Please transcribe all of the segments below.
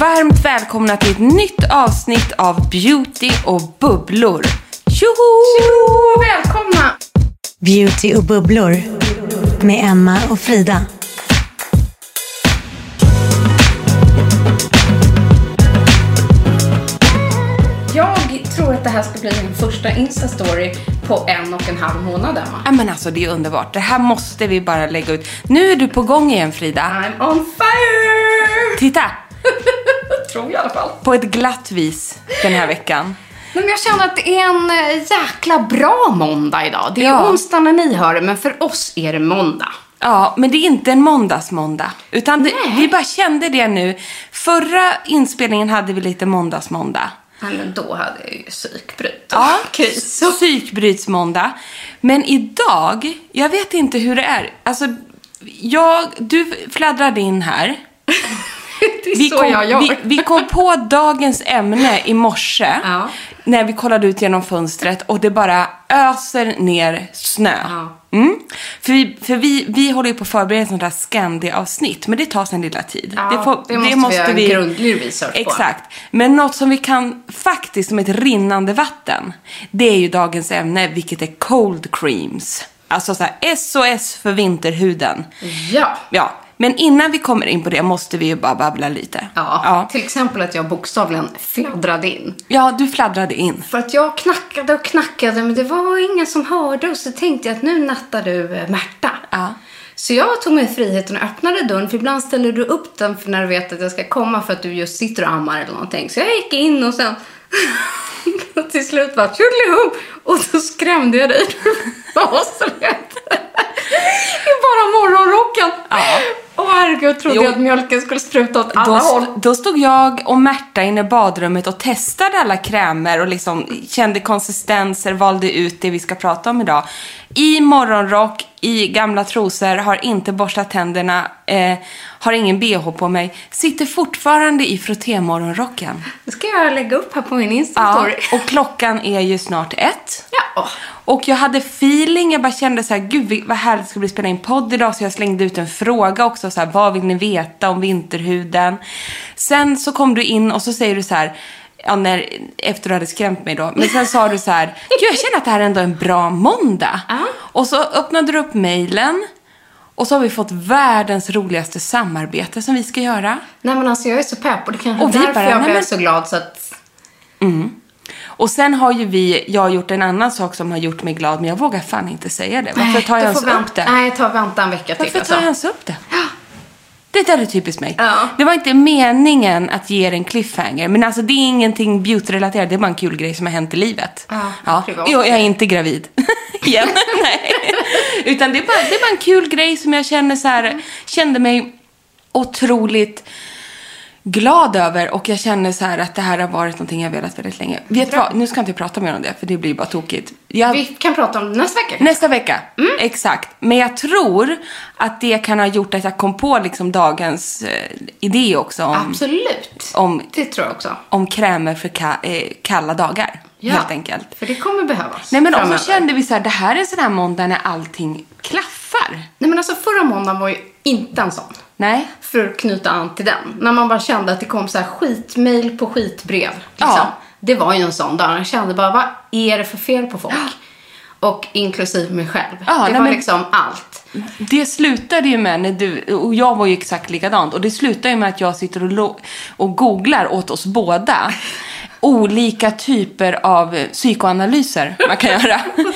Varmt välkomna till ett nytt avsnitt av Beauty och bubblor. Tjoho! Tjo, välkomna! Beauty och bubblor med Emma och Frida. Jag tror att det här ska bli min första Insta-story på en och en halv månad, Emma. Ja, men alltså det är underbart. Det här måste vi bara lägga ut. Nu är du på gång igen Frida. I'm on fire! Titta! tror jag i alla fall. På ett glatt vis den här veckan. Men jag känner att det är en eh, jäkla bra måndag idag. Det är Ja. onsdag när ni hör det, men för oss är det måndag. Ja, men det är inte en måndagsmåndag. Utan det, vi bara kände det nu. Förra inspelningen hade vi lite måndagsmåndag. Nej, men då hade jag ju psykbryt. Ja, Kris. psykbrytsmåndag. Men idag, jag vet inte hur det är. Alltså, jag, du fladdrade in här. det är så jag gör. Vi, vi kom på dagens ämne i morse. Ja. När vi kollade ut genom fönstret och det bara öser ner snö. Ja. Mm. För, vi, för vi, vi håller ju på att förbereda ett sånt här Scandi-avsnitt. Men det tar sin lilla tid. Ja, det måste vi göra en grundlig research på. Exakt. Men något som vi kan faktiskt som ett rinnande vatten. Det är ju dagens ämne, vilket är cold creams. Alltså så här SOS för vinterhuden. Ja. Ja, men innan vi kommer in på det måste vi ju bara babbla lite. Ja, ja. till exempel att jag bokstavligen fladdrade in. Ja, du fladdrade in. För att jag knackade och knackade, men det var ingen som hörde. Och så tänkte jag att nu nattar du eh, Märta. Ja. Så jag tog mig friheten och öppnade dörren. För ibland ställer du upp den för när du vet att jag ska komma för att du just sitter och ammar eller någonting. Så jag gick in och sen och till slut bara tjolihom! Och så skrämde jag dig. Var så. I bara morgonrocken. Ja. Åh herregud, trodde Jo. jag att mjölken skulle spruta åt alla Då, håll. då stod jag och Märta inne i badrummet och testade alla krämer och liksom kände konsistenser, valde ut det vi ska prata om idag. I morgonrock, i gamla trosor, har inte borstat tänderna, eh, har ingen bh på mig, sitter fortfarande i frottémorgonrocken. Det ska jag lägga upp här på min Ja, Insta-story. och klockan är ju snart ett. Ja. Och jag hade feeling, jag bara kände så här, gud vad härligt det ska bli spela in podd idag. Så jag slängde ut en fråga också, så här, vad vill ni veta om vinterhuden? Sen så kom du in och så säger du så här, ja, när, efter du hade skrämt mig då. Men sen sa du så här, gud jag känner att det här ändå är en bra måndag. Ja. Och så öppnade du upp mejlen. Och så har vi fått världens roligaste samarbete som vi ska göra. Nej men alltså jag är så pepp och det kanske är Och därför bara, jag blev men- så glad så att... Och sen har ju vi, jag har gjort en annan sak som har gjort mig glad, men jag vågar fan inte säga det. Varför tar jag ens upp det? Nej, ta vänta en vecka till Varför alltså. tar jag ens upp det? Det där är typiskt mig. Ja. Det var inte meningen att ge er en cliffhanger. Men alltså det är ingenting beauty-relaterat. Det är bara en kul grej som har hänt i livet. Ja. Jo, jag är inte gravid. Igen. Nej. Utan det är, bara, det är bara en kul grej som jag känner så här, kände mig otroligt glad över och jag känner så här att det här har varit någonting jag velat väldigt länge. Vet du vad? Nu ska jag inte prata mer om det för det blir bara tokigt. Jag, Vi kan prata om det nästa vecka. Nästa vecka, exakt. Men jag tror att det kan ha gjort att jag kom på liksom dagens eh, idé också om, Absolut. om, Det tror jag också. om krämer för ka, eh, kalla dagar. Helt enkelt. För det kommer behövas. Nej men också framöver. kände vi så här, det här är en sån här måndag när allting klaffar. Nej men alltså förra måndagen var ju inte en sån. Nej. För att knyta an till den. När man bara kände att det kom så här skitmail på skitbrev. Liksom. Ja. Det var ju en sån dag. Jag kände bara, vad är det för fel på folk? Och inklusive mig själv. Ja, det nej, var men- liksom allt. Det slutade ju med, när du, och jag var ju exakt likadant, och det slutade ju med att jag sitter och, och googlar åt oss båda olika typer av psykoanalyser man kan göra.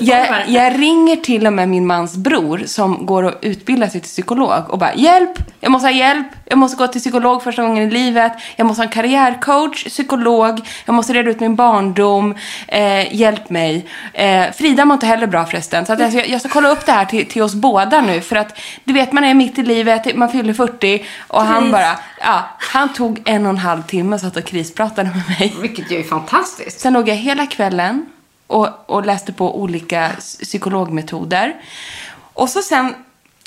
Jag, jag ringer till och med min mans bror som går och utbildar sig till psykolog och bara hjälp, jag måste ha hjälp, jag måste gå till psykolog första gången i livet, jag måste ha en karriärcoach, psykolog, jag måste reda ut min barndom, eh, hjälp mig. Eh, Frida mår inte heller bra förresten, så att jag, jag ska kolla upp det här till, till oss båda nu. För att du vet man är mitt i livet, man fyller 40 och han Kris. bara, ja, han tog en och en halv timme och satt och krispratade med mig. Vilket ju är fantastiskt. Sen låg jag hela kvällen och, och läste på olika psykologmetoder. Och så sen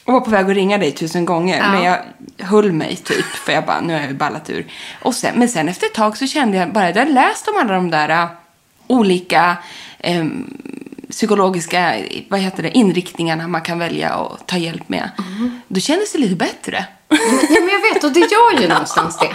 och var på väg att ringa dig tusen gånger, Ja. men jag höll mig typ, för jag bara, nu har jag ju ballat ur. Och sen, men sen efter ett tag så kände jag bara, jag hade läst om alla de där äh, olika ehm, psykologiska vad heter det, inriktningarna man kan välja att ta hjälp med. Mm. Då kändes det lite bättre. Ja, men jag vet, och det gör ju någonstans det.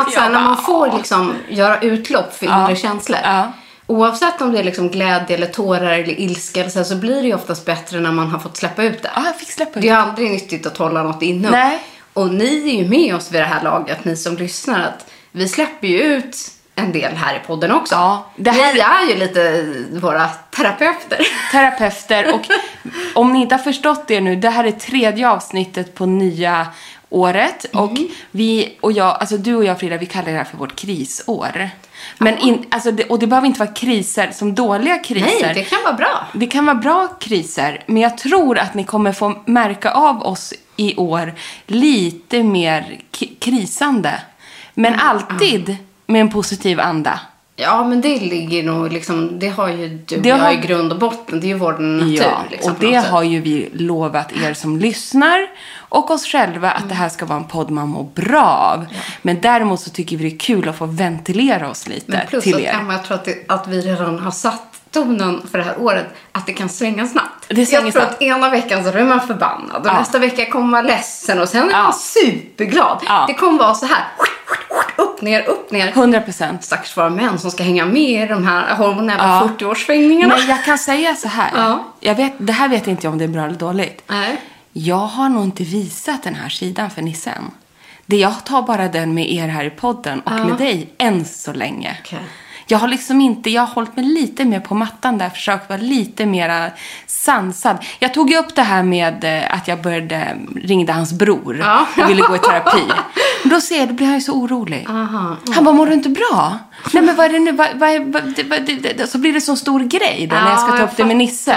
Att Jag när man får liksom göra utlopp för inre Ja. känslor. Ja. Oavsett om det är liksom glädje eller tårar eller ilska eller så, så blir det ju oftast bättre när man har fått släppa ut det. Ja, jag fick släppa ut Det är ju aldrig nyttigt att hålla något inne. Nej. Och ni är ju med oss vid det här laget, ni som lyssnar, att vi släpper ju ut en del här i podden också. Ja, det här- Ni är ju lite våra terapeuter. terapeuter. Och om ni inte har förstått det nu, det här är tredje avsnittet på nya året. Och vi och jag, alltså du och jag Frida, vi kallar det här för vårt krisår. Men in, alltså det, och det behöver inte vara kriser som dåliga kriser. Nej, det kan vara bra. Det kan vara bra kriser, men jag tror att ni kommer få märka av oss i år lite mer krisande. Men Mm, alltid med en positiv anda. Ja, men det ligger nog liksom, det har ju du Det jag har- i grund och botten. Det är ju vår natur. Ja, liksom, och det har ju vi lovat er som lyssnar och oss själva att det här ska vara en podd man mår bra av. Men däremot så tycker vi det är kul att få ventilera oss lite Men plus till att er. Emma, jag tror att, det, att vi redan har satt tonen för det här året, att det kan svänga snabbt. Det svänger jag tror snabbt. att ena veckan så är man förbannad och Ja. nästa vecka kommer man ledsen och sen är Ja. man superglad. Ja. Det kommer vara så här, upp, ner, upp, ner. 100 procent. Stackars våra män som ska hänga med i de här hormonella Ja. 40-årssvängningarna. Men jag kan säga så här. Ja. Jag vet, det här vet inte jag om det är bra eller dåligt. Nej. Jag har nog inte visat den här sidan för nissen. Det jag tar bara den med er här i podden och med dig än så länge. Okej. Jag har liksom inte, jag har hållit mig lite mer på mattan där, försökt vara lite mer sansad. Jag tog ju upp det här med eh, att jag började, ringde hans bror Ja. och ville gå i terapi. Men då ser jag, då blir han ju så orolig. Aha. Han bara, mår du inte bra? Nej men vad är det nu, vad, vad, vad, så blir det så stor grej då när jag ska ta upp det med Nisse.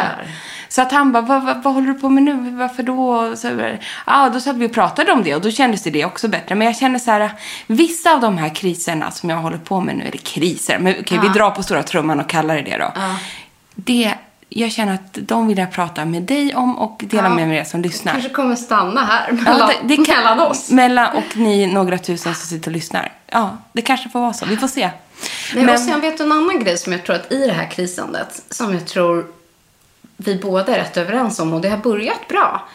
Så att han bara, vad, vad, vad håller du på med nu? Varför då? Så, ja, då satt vi och pratade om det och då kändes det också bättre. Men jag känner så här, vissa av de här kriserna som jag håller på med nu, eller kriser, men okej, vi drar på stora trumman och kallar det det då. Det, jag känner att de vill jag prata med dig om och dela Ja. med mig er som lyssnar. Kanske kommer stanna här Ja, mellan, det, det kan, mellan oss. Mellan och ni några tusen som sitter och lyssnar. Ja, det kanske får vara så. Vi får se. Nej, Men- Och sen vet du en annan grej som jag tror att i det här krisandet, som jag tror vi båda är rätt överens om och det har börjat bra.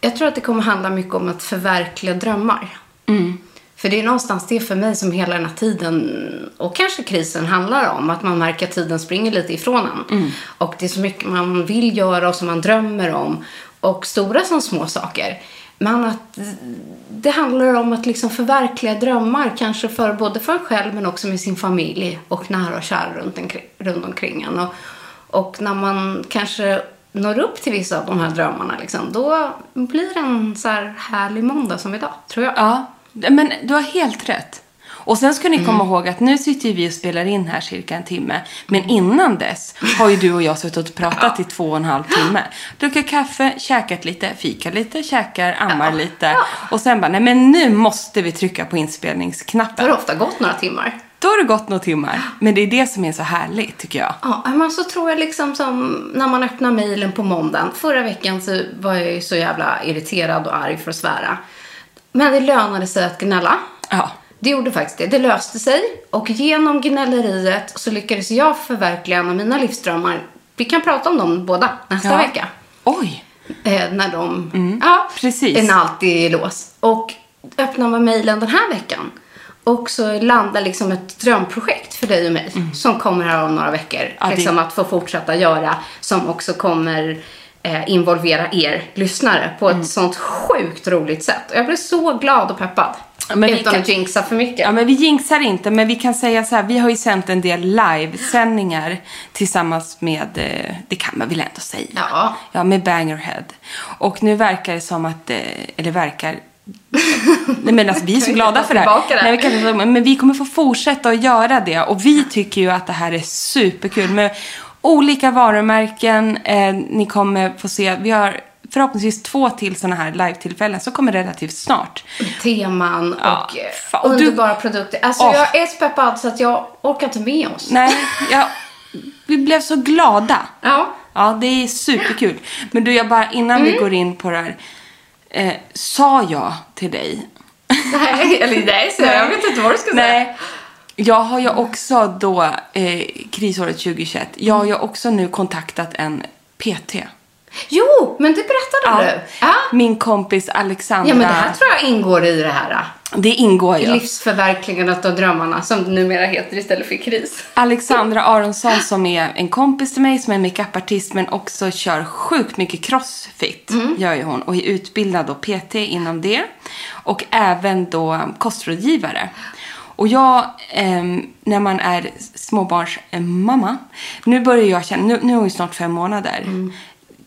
Jag tror att det kommer handla mycket om att förverkliga drömmar. För det är någonstans det för mig som hela den här tiden och kanske krisen handlar om. Att man märker att tiden springer lite ifrån en. Och det är så mycket man vill göra och som man drömmer om. Och stora som små saker. Men att det handlar om att liksom förverkliga drömmar. Kanske för, både för en själv men också med sin familj. Och nära och kära runt, omkring, runt omkring en. Och, och när man kanske når upp till vissa av de här drömmarna. Liksom, då blir det en så här härlig måndag som idag, tror jag. Ja, men du har helt rätt. Och sen ska ni Mm. komma ihåg att nu sitter vi och spelar in här cirka en timme. Men innan dess har ju du och jag suttit och pratat i två och en halv timme. Druckit kaffe, käkat lite, fika lite, käkar, ammar lite. Och sen bara, nej men nu måste vi trycka på Det har inspelningsknappen. ofta gått några timmar. Då har det gått några timmar. Men det är det som är så härligt tycker jag. Ja, men så tror jag liksom som när man öppnar mejlen på måndagen. Förra veckan så var jag ju så jävla irriterad och arg för att svära. Men det lönade sig att gnälla. Ja. Det gjorde faktiskt det. Det löste sig. Och genom gnälleriet så lyckades jag förverkliga en av mina livsdrömmar. Vi kan prata om dem båda nästa Ja. vecka. Oj. Eh, när de... ja, precis. När allt är lås. Och öppnar man mejlen den här veckan. Och så landar liksom ett drömprojekt för dig och mig. Som kommer här om några veckor. Mm. Ja, det- liksom att få fortsätta göra. Som också kommer eh, involvera er lyssnare på ett Mm. sånt sjukt roligt sätt. Och jag blev så glad och peppad. Men utan kan- att jinxa för mycket. Ja, men vi jinxar inte, men vi kan säga så här. Vi har ju sänt en del livesändningar tillsammans med, eh, det kan man väl ändå säga. Ja. Ja, med Bangerhead. Och nu verkar det som att, eh, eller verkar, Nej, men alltså, vi är så glada för det här. det? Nej, vi kan, men vi kommer få fortsätta att göra det. Och vi tycker ju att det här är superkul. Med olika varumärken. Eh, ni kommer få se. Vi har förhoppningsvis två till sådana här live-tillfällen som kommer relativt snart. Teman Ja, och eh, fan. Och du- underbara produkter. Alltså Åh. jag är så peppad så att jag orkar inte med oss. Nej, jag, vi blev så glada. Ja. Ja, det är superkul. Men du, jag bara, innan vi går in på det här. Eh, sa jag till dig Nej, eller nej, så jag vet inte vad du ska säga. Nej. Jag har ju också då, eh, krisåret 2021, jag har ju också nu kontaktat en PT. Jo, men det berättade du. Ja. Min kompis Alexandra. ja, men det här tror jag ingår i det här. Det ingår ju. Livsförverkligandet av drömmarna, som det numera heter istället för kris. Alexandra Aronsson som är en kompis till mig som är makeupartist men också kör sjukt mycket crossfit. Gör ju hon och är utbildad då PT inom det. Och även då kostrådgivare. Och jag, ehm, när man är småbarnsmamma, nu börjar jag känna, nu, nu är hon ju snart fem månader.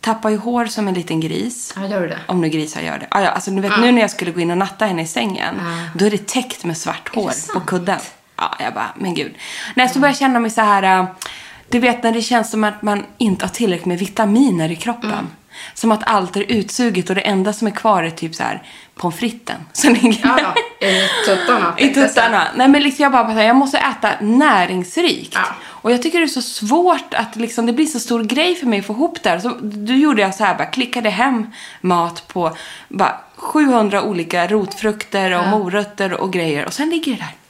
Tappar ju hår som en liten gris. Ja, gör du det? Om nu grisar gör det. Ah, ja, alltså, du vet, Nu när jag skulle gå in och natta henne i sängen, då är det täckt med svart hår på kudden. Ja, jag bara, men gud. Nej, så börjar jag känna mig så här, äh, du vet när det känns som att man inte har tillräckligt med vitaminer i kroppen. Mm. Som att allt är utsuget och det enda som är kvar är typ så här pommes fritesen. som ligger Ja, ja. I tuttarna. i tuttarna. Nej men liksom jag bara, bara, jag måste äta näringsrikt. Ja. Och jag tycker det är så svårt att liksom, det blir så stor grej för mig att få ihop det här. Så då gjorde jag så här, bara klickade hem mat på bara 700 olika rotfrukter och morötter och grejer. Och sen ligger det där.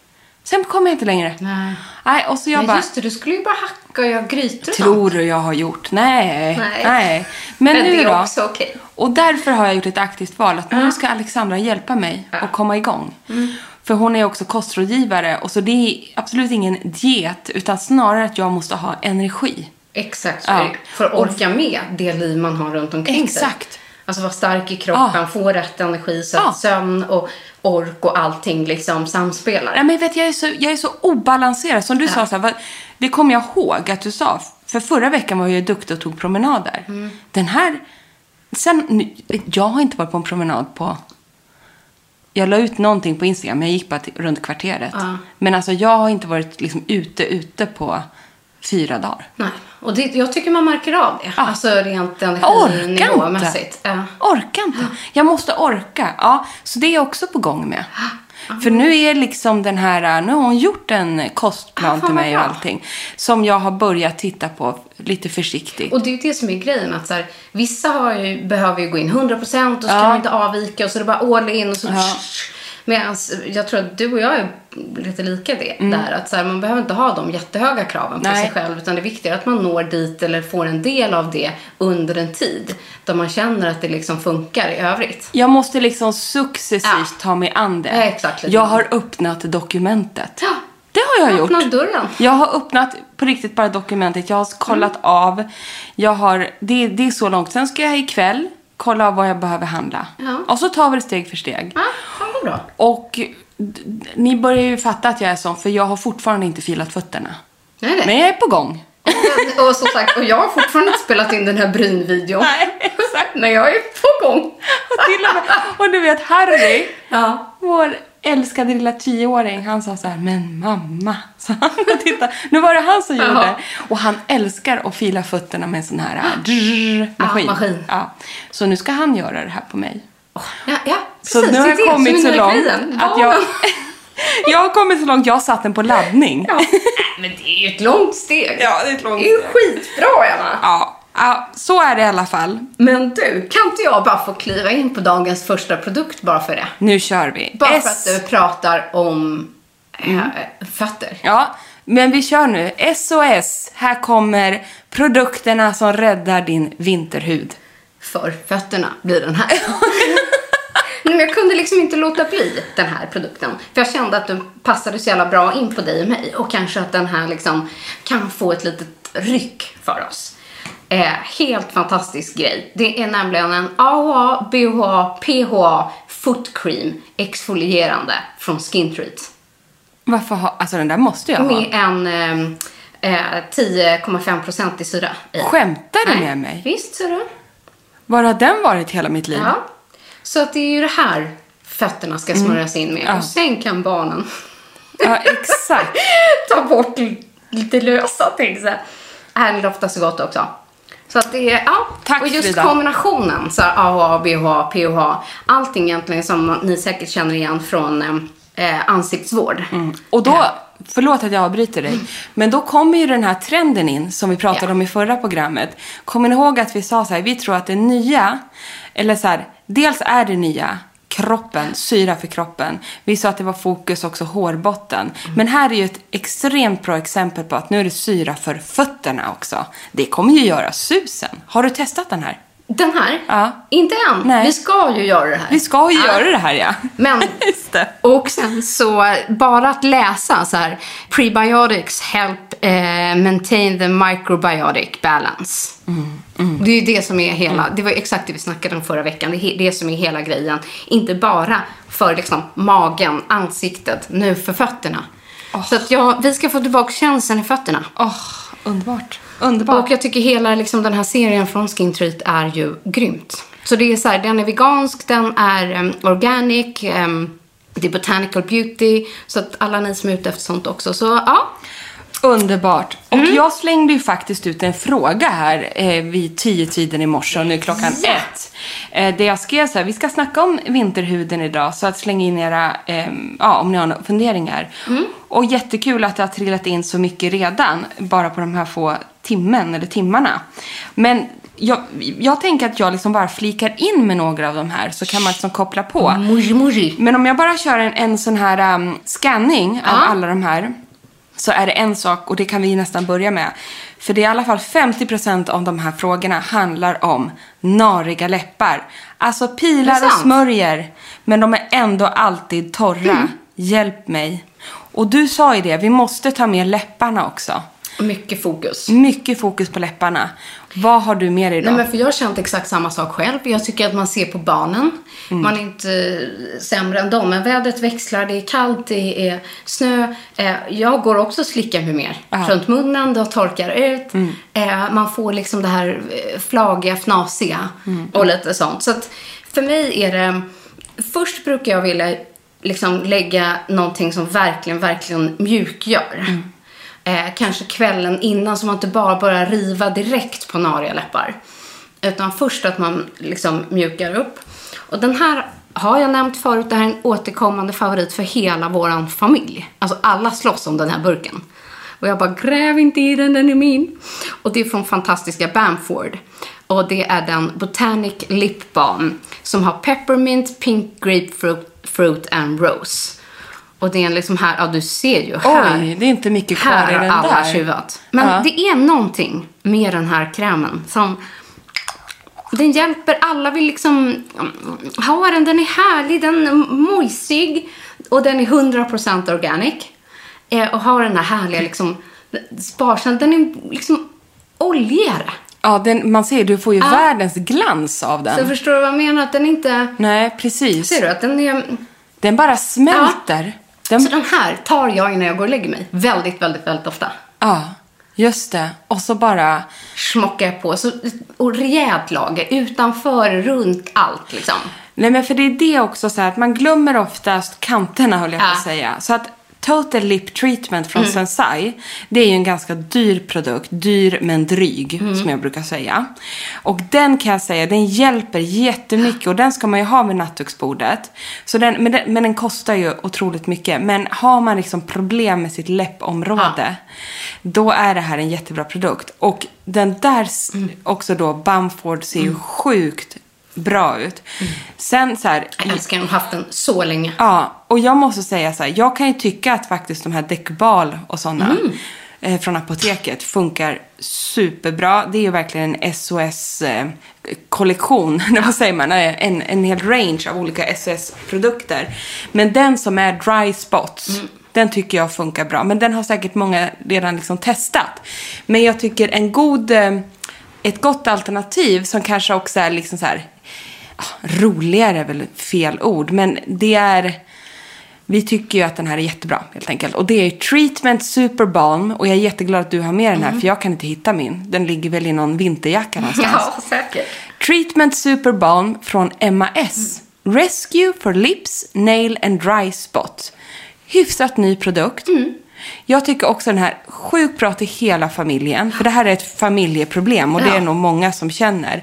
Sen kommer jag inte längre. Nej. Nej, och så jag Men bara, just det, du skulle ju bara hacka och göra grytor och tror du jag har gjort? Nej. Nej. Nej. Men, Men nu det är då? också okej. Och därför har jag gjort ett aktivt val att nu ska Alexandra hjälpa mig att komma igång. Mm. För hon är också kostrådgivare och så det är absolut ingen diet utan snarare att jag måste ha energi. Exakt, så Ja. för att orka med det liv man har runt omkring Exakt. sig. Alltså vara stark i kroppen, Ja. få rätt energi så att Ja. sömn och ork och allting liksom samspelar. Nej, men vet, jag, är så, jag är så obalanserad. Som du sa, så här, vad, det kommer jag ihåg att du sa. För förra veckan var jag duktig och tog promenader. Mm. Den här... Sen, jag har inte varit på en promenad på... Jag la ut någonting på Instagram, men jag gick bara till, runt kvarteret. Ja. Men alltså jag har inte varit liksom ute, ute på fyra dagar. Nej. Och det, jag tycker man märker av det. Ja. Alltså rent energinivåmässigt. Ja. Orkar inte. Jag måste orka. Ja, så det är jag också på gång med. För nu är liksom den här, nu har hon gjort en kostplan Ah, till mig och allting. Som jag har börjat titta på lite försiktigt. Och det är ju det som är grejen. Att så här, vissa har ju, behöver ju gå in 100% och så kan Ja. man inte avvika och så är det bara all in och så... Ja. Medan jag tror att du och jag är lite lika det där. Att så här, man behöver inte ha de jättehöga kraven på Mm. Nej. sig själv. Utan det är viktigare att man når dit eller får en del av det under en tid. Där man känner att det liksom funkar i övrigt. Jag måste liksom successivt Ja. ta mig an det. Ja, exakt, jag har öppnat dokumentet. Ja. Det har jag gjort. Öppna dörren. Jag har öppnat på riktigt bara dokumentet. Jag har kollat Mm. av. Jag har, det, det är så långt. Sen ska jag ikväll kolla av vad jag behöver handla. Ja. Och så tar vi det steg för steg. Ja, bra. Och ni börjar ju fatta att jag är sån, för jag har fortfarande inte filat fötterna. Nej, nej. Men jag är på gång. Och som sagt, och jag har fortfarande inte spelat in den här brynvideon. Nej, exakt. Men jag är på gång. Och, till och, med, och du vet, Harry, Ja. vår älskade lilla tioåring, han sa så här, men mamma, sa han titta, nu var det han som gjorde. Jaha. Och han älskar att fila fötterna med en sån här äh, drrrr, maskin. Ja, maskin. Ja. Så nu ska han göra det här på mig. Ja, ja Så precis. nu har jag det kommit så långt att jag, jag har kommit så långt, jag satt den på laddning. Ja. Men det är ju ett långt steg. Ja, det är ett långt Det är ju steg. skitbra, Emma. Ja, ja, så är det i alla fall. Men du, kan inte jag bara få kliva in på dagens första produkt bara för det? Nu kör vi. Bara för S- att du pratar om äh, fötter. Ja, men vi kör nu. SOS. Här kommer produkterna som räddar din vinterhud. För fötterna blir den här. Nej, jag kunde liksom inte låta bli den här produkten. För jag kände att den passade så jävla bra in på dig och mig. Och kanske att den här liksom kan få ett litet ryck för oss. Eh, helt fantastisk grej. Det är nämligen en AHA, BHA, PHA Foot Cream exfolierande från Skin Treat. Varför har... Alltså den där måste jag ha. Med en ehm, eh, 10,5% i syra i. Skämtar du med mig? Visst, ser du. Var har den varit hela mitt liv? Ja. Så att det är ju det här fötterna ska smörjas in med. Ja. Och sen kan barnen Ja, exakt. ta bort lite lösa tänkte jag. Här är det ofta så gott också. Så att det är, ja. Tack, och just Frida. kombinationen, så här, AHA, BHA, PHA, allting egentligen som ni säkert känner igen från eh, ansiktsvård. Och då, förlåt att jag avbryter dig, men då kommer ju den här trenden in som vi pratade Ja. om i förra programmet. Kommer ni ihåg att vi sa så här, vi tror att det nya, eller så här, dels är det nya kroppen, syra för kroppen. Vi sa att det var fokus också hårbotten. Men här är ju ett extremt bra exempel på att nu är det syra för fötterna också. Det kommer ju göra susen. Har du testat den här? Den här? Ja. Inte än. Nej. Vi ska ju göra det här. Vi ska ju Ja. göra det här ja. Men, och sen så, bara att läsa så här, prebiotics help eh, maintain the microbiotic balance. Det är ju det som är hela, det var exakt det vi snackade om förra veckan, det är det som är hela grejen. Inte bara för liksom magen, ansiktet, nu för fötterna. Så att ja, vi ska få tillbaka känslan i fötterna. Åh, underbart. Underbart. Och jag tycker hela liksom, den här serien från Skin Treat är ju grymt. Så det är så här, den är vegansk, den är um, organic, um, det är botanical beauty. Så att alla ni som är ute efter sånt också. Så ja, Underbart. Och Mm. jag slängde ju faktiskt ut en fråga här eh, vid tio tiden i morse och nu är klockan Ja. ett. Eh, där jag skrev så här, vi ska snacka om vinterhuden idag så att släng in era, eh, ja om ni har några funderingar. Mm. Och jättekul att det har trillat in så mycket redan, bara på de här få timmen eller timmarna. Men jag, jag tänker att jag liksom bara flikar in med några av de här så kan man liksom koppla på. muji. Men om jag bara kör en, en sån här um, scanning av alla de här så är det en sak och det kan vi nästan börja med. För det är i alla fall 50% av de här frågorna handlar om nariga läppar. Alltså pilar och. Mm. smörjer, men de är ändå alltid torra. Hjälp mig. Och du sa ju det, vi måste ta med läpparna också. Mycket fokus. Mycket fokus på läpparna. Vad har du med dig då? Nej, men för jag har känt exakt samma sak själv. Jag tycker att man ser på barnen. Mm. Man är inte sämre än dem. Men vädret växlar, det är kallt, det är snö. Eh, jag går också och slickar mig mer runt munnen, det torkar ut. Mm. Eh, man får liksom det här eh, flagiga, fnasiga Mm. och lite sånt. Så att för mig är det... Först brukar jag vilja liksom lägga någonting som verkligen, verkligen mjukgör. Mm. Eh, kanske kvällen innan så man inte bara börjar riva direkt på nariga läppar. Utan först att man liksom mjukar upp. Och den här har jag nämnt förut, det här är en återkommande favorit för hela vår familj. Alltså alla slåss om den här burken. Och jag bara, gräv inte i den, den är min. Och det är från fantastiska Bamford. Och det är den Botanic Lip Balm som har peppermint, pink grapefruit fruit and rose. Och det är liksom här, ja du ser ju här. Oj, det är inte mycket kvar Här i har den alla där. tjuvat. Men Ja. det är någonting med den här krämen som den hjälper alla. vill liksom ha den. Den är härlig, den är mojsig och den är 100% organic. Eh, och har den här härliga liksom sparsam. Den är liksom oljigare. Ja, den, man ser, du får ju Ja. världens glans av den. Så förstår du vad jag menar? Att den inte... Nej, precis. Ser du att den är... Den bara smälter. Den, Så den här tar jag innan jag går och lägger mig. Väldigt, väldigt, väldigt ofta. ja, just det. Och så bara... smockar jag på. Så, och rejält lager. Utanför, runt allt liksom. Nej, men för det är det också så här att man glömmer oftast kanterna, höll jag på att Ja. säga. Så att Total Lip Treatment Mm. från Sensai, det är ju en ganska dyr produkt. Dyr men dryg, Mm. som jag brukar säga. Och den kan jag säga, den hjälper jättemycket. Och den ska man ju ha vid nattduksbordet. Så den, men, den, men den kostar ju otroligt mycket. Men har man liksom problem med sitt läppområde, då är det här en jättebra produkt. Och den där Mm. också då, Bamford, ser ju sjukt bra ut. Sen så här, Jag älskar den, haft den så länge. Ja, och jag måste säga så här, jag kan ju tycka att faktiskt de här Decubal och sådana eh, från apoteket funkar superbra. Det är ju verkligen en SOS-kollektion, eh, vad säger man, en, en hel range av olika SOS-produkter. Men den som är dry spots, den tycker jag funkar bra. Men den har säkert många redan liksom testat. Men jag tycker en god, eh, ett gott alternativ som kanske också är liksom så här, roligare är väl fel ord, men det är... Vi tycker ju att den här är jättebra helt enkelt. Och det är Treatment Super Balm. Och jag är jätteglad att du har med den här, för jag kan inte hitta min. Den ligger väl i någon vinterjacka någonstans. Ja, säkert. Treatment Super Balm från MAS. Rescue for Lips, Nail and Dry Spot. Hyfsat ny produkt. Jag tycker också den här sjukt bra till hela familjen. För det här är ett familjeproblem och det Ja. är nog många som känner.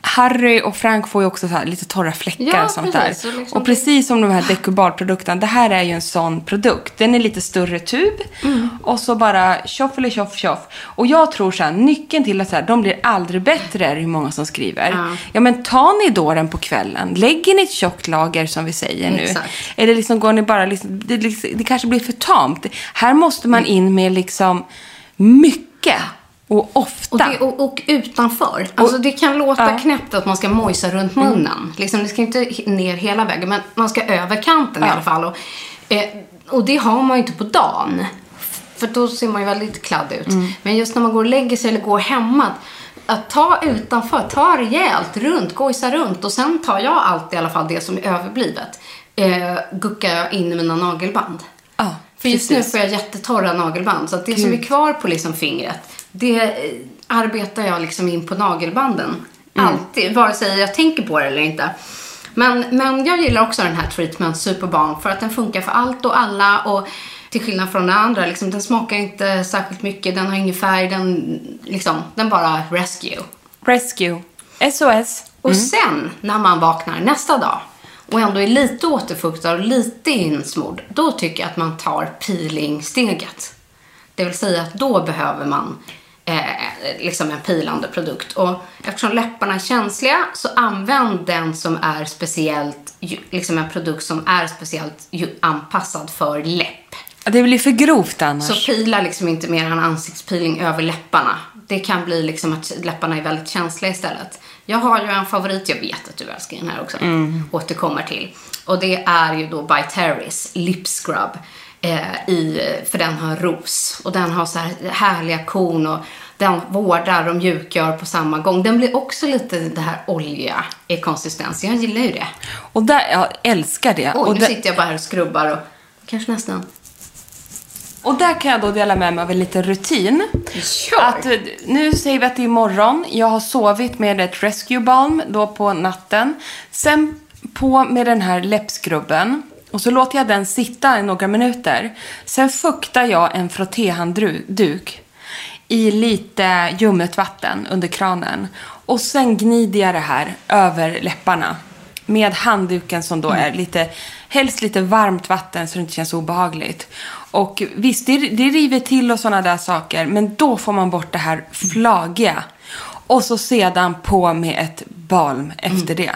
Harry och Frank får ju också lite torra fläckar Ja, och sånt precis. där. Och liksom- Och precis som de här Decubalprodukterna, det här är ju en sån produkt. Den är lite större tub Mm. och så bara tjoff eller tjoff tjoff. Och jag tror så här, nyckeln till att så här, de blir aldrig bättre är hur många som skriver. Ja. Ja men ta ni då den på kvällen, lägger ni ett tjockt lager som vi säger nu. Exakt. Eller liksom går ni bara, liksom, det, det kanske blir för tamt. Här måste man in med liksom mycket och ofta. Och, det, och, och utanför. Alltså det kan låta Ja. knäppt att man ska mojsa runt munnen. Liksom, det ska inte ner hela vägen, men man ska över kanten i Ja. alla fall. Och, eh, och det har man ju inte på dagen. För då ser man ju väldigt kladd ut. Men just när man går och lägger sig eller går hemma. Att ta utanför, ta rejält runt, gojsa runt. Och sen tar jag alltid i alla fall det som är överblivet. Eh, guckar jag in i mina nagelband. För just nu får jag jättetorra nagelband. Så att det som är kvar på liksom fingret, det eh, arbetar jag liksom in på nagelbanden. Mm. Alltid, vare sig jag tänker på det eller inte. Men, men jag gillar också den här Treatment Superbalm för att den funkar för allt och alla. Och till skillnad från den andra, liksom, den smakar inte särskilt mycket, den har ingen färg, den, liksom, den bara rescue. Rescue. SOS. Och sen när man vaknar nästa dag och ändå är lite återfuktad och lite insmord, då tycker jag att man tar peelingsteget. Det vill säga att då behöver man eh, liksom en pilande produkt. Och eftersom läpparna är känsliga så använd den som är speciellt, liksom en produkt som är speciellt anpassad för läpp. Det blir för grovt annars. Så pila liksom inte mer än ansiktspeeling över läpparna. Det kan bli liksom att läpparna är väldigt känsliga istället. Jag har ju en favorit, jag vet att du älskar den här också, återkommer till. Och det är ju då By Terrys Lip Scrub. Eh, i, för den har ros och den har så här härliga korn och den vårdar och mjukgör på samma gång. Den blir också lite det här olja i konsistens. Jag gillar ju det. Och där, jag älskar det. Oj, och, nu där sitter jag bara här och skrubbar och kanske nästan. Och där kan jag då dela med mig av en liten rutin. Kör! Att, eh, nu säger vi att det är morgon. Jag har sovit med ett Rescue Balm då på natten. Sen på med den här läppskrubben. Och så låter jag den sitta i några minuter. Sen fuktar jag en frottéhandduk i lite ljummet vatten under kranen. Och sen gnider jag det här över läpparna. Med handduken som då är lite, helst lite varmt vatten så det inte känns obehagligt. Och visst, det, det river till och sådana där saker. Men då får man bort det här flagiga. Och så sedan på med ett balm efter det.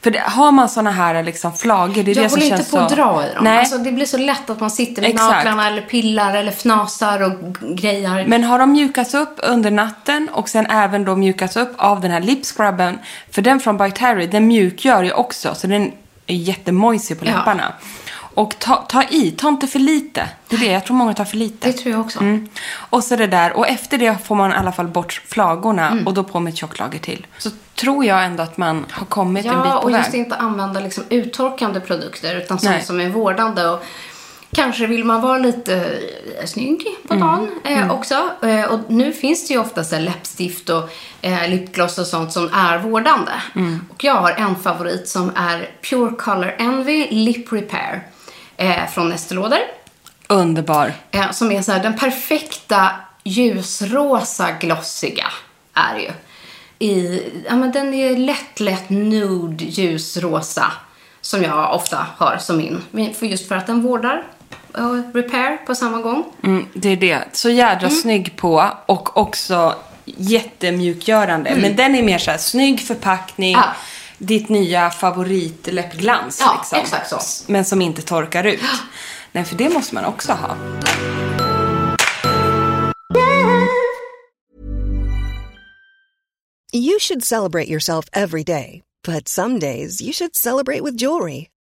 För det, har man sådana här liksom flagor, det är det Jag som håller inte känns på att så... dra i dem. Nej. Alltså, det blir så lätt att man sitter med Exakt. naglarna eller pillar eller fnasar och g- grejar. Men har de mjukats upp under natten och sen även då mjukats upp av den här lipscrubben, för den från By Terry, den mjukgör ju också, så den är jättemojsig på Ja. Och ta, ta i, ta inte för lite. Det är det, jag tror många tar för lite. Det tror jag också. Mm. Och så det där, och efter det får man i alla fall bort flagorna Mm. och då på med ett tjockt lager till. Så tror jag ändå att man har kommit en bit Ja, på och väg. just inte använda liksom uttorkande produkter utan sånt som är vårdande. Och Kanske vill man vara lite eh, snygg på dagen eh, också. Eh, och nu finns det ju ofta så här läppstift och eh, lipgloss och sånt som är vårdande. Och jag har en favorit som är Pure Color Envy Lip Repair eh, från Lauder. Underbar. Eh, som är så här, den perfekta ljusrosa glossiga är det ju. I, ja, men den är lätt, lätt nude ljusrosa. Som jag ofta har som min. För Just för att den vårdar och repair på samma gång. Mm, det är det. Så jädra snygg på och också jättemjukgörande. Men den är mer så här snygg förpackning. Ja. Ditt nya favoritläppglans. Ja, liksom. exakt så. Men som inte torkar ut. Nej, för det måste man också ha. You should celebrate yourself every day, but some days you should celebrate with jewelry.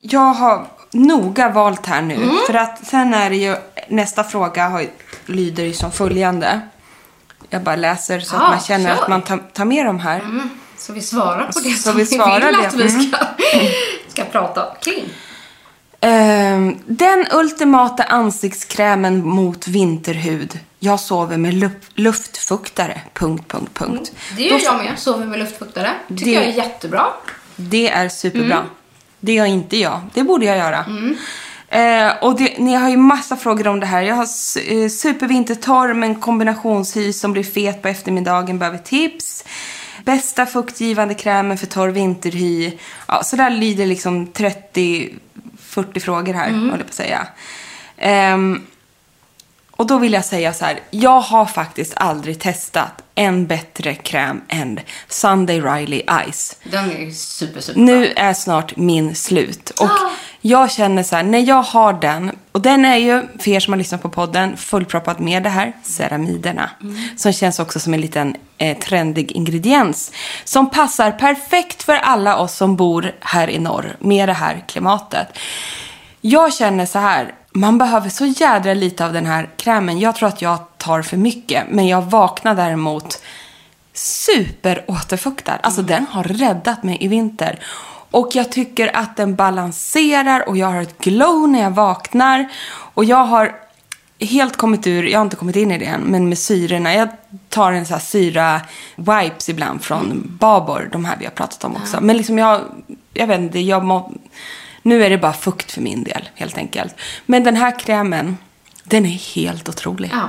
Jag har noga valt här nu. För att sen är det ju, nästa fråga har, lyder ju som följande. Jag bara läser så Ja, att man känner kör. att man tar, tar med de här. Så vi svarar på det Så som vi vi vill det. att vi Mm. ska, ska prata kring. Ehm, den ultimata ansiktskrämen mot vinterhud. Jag sover med luft, luftfuktare. Punkt, punkt, punkt. Det gör jag med. Sover med luftfuktare. Tycker Det- jag är jättebra. Det är superbra. Mm. Det gör inte jag. Det borde jag göra. Eh, och det, ni har ju massa frågor om det här. Jag har eh, supervintertorr med en kombinationshy som blir fet på eftermiddagen. Behöver tips. Bästa fuktgivande krämen för torr vinterhy. Ja, så där lyder liksom 30-40 frågor här, Mm. håller på att säga. Ehm, och då vill jag säga så här. Jag har faktiskt aldrig testat en bättre kräm än Sunday Riley Ice. Den är super, super Nu är snart min slut. Och jag känner så här, när jag har den, och den är ju, för er som har lyssnat på podden, fullproppad med det här, ceramiderna. Som känns också som en liten eh, trendig ingrediens. Som passar perfekt för alla oss som bor här i norr, med det här klimatet. Jag känner så här, man behöver så jädra lite av den här krämen. Jag tror att jag tar för mycket, men jag vaknar däremot superåterfuktad. Alltså den har räddat mig i vinter. Och jag tycker att den balanserar och jag har ett glow när jag vaknar. Och jag har helt kommit ur, jag har inte kommit in i det än, men med syrorna. Jag tar en sån här syra wipes ibland från Babor, de här vi har pratat om också. Men liksom jag, jag vet inte, jag må, nu är det bara fukt för min del helt enkelt. Men den här krämen, den är helt otrolig. Ja.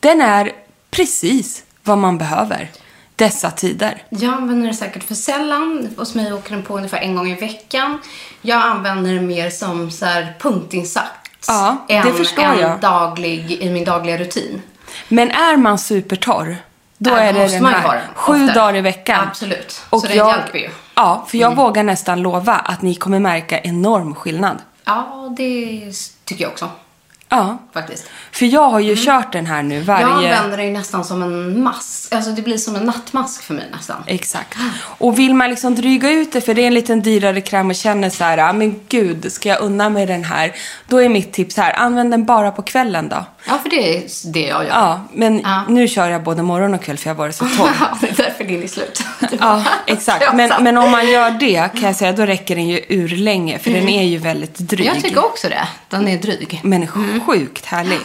Den är precis vad man behöver dessa tider. Jag använder det säkert för sällan. Hos mig åker den på ungefär en gång i veckan. Jag använder det mer som så här punktinsats. Ja, det än förstår en jag. daglig, i min dagliga rutin. Men är man supertorr, då är det den här den sju oftare. dagar i veckan. Absolut. Så den hjälper ju. Ja, för jag vågar nästan lova att ni kommer märka enorm skillnad. Ja, det tycker jag också. Ja, Faktiskt. för jag har ju kört den här nu varje... Jag använder det ju nästan som en mask. Alltså det blir som en nattmask för mig nästan. Exakt. Och vill man liksom dryga ut det, för det är en liten dyrare kräm och känner så här, ah, men gud, ska jag unna mig den här? Då är mitt tips här, använd den bara på kvällen då. Ja, för det är det jag gör. Ja, men Ja. nu kör jag både morgon och kväll för jag har varit så torr. Ja, det är därför din är slut. Ja, exakt. Men, men om man gör det kan jag säga, då räcker den ju ur länge. För den är ju väldigt dryg. Jag tycker också det. Den är dryg. Men sjukt härlig.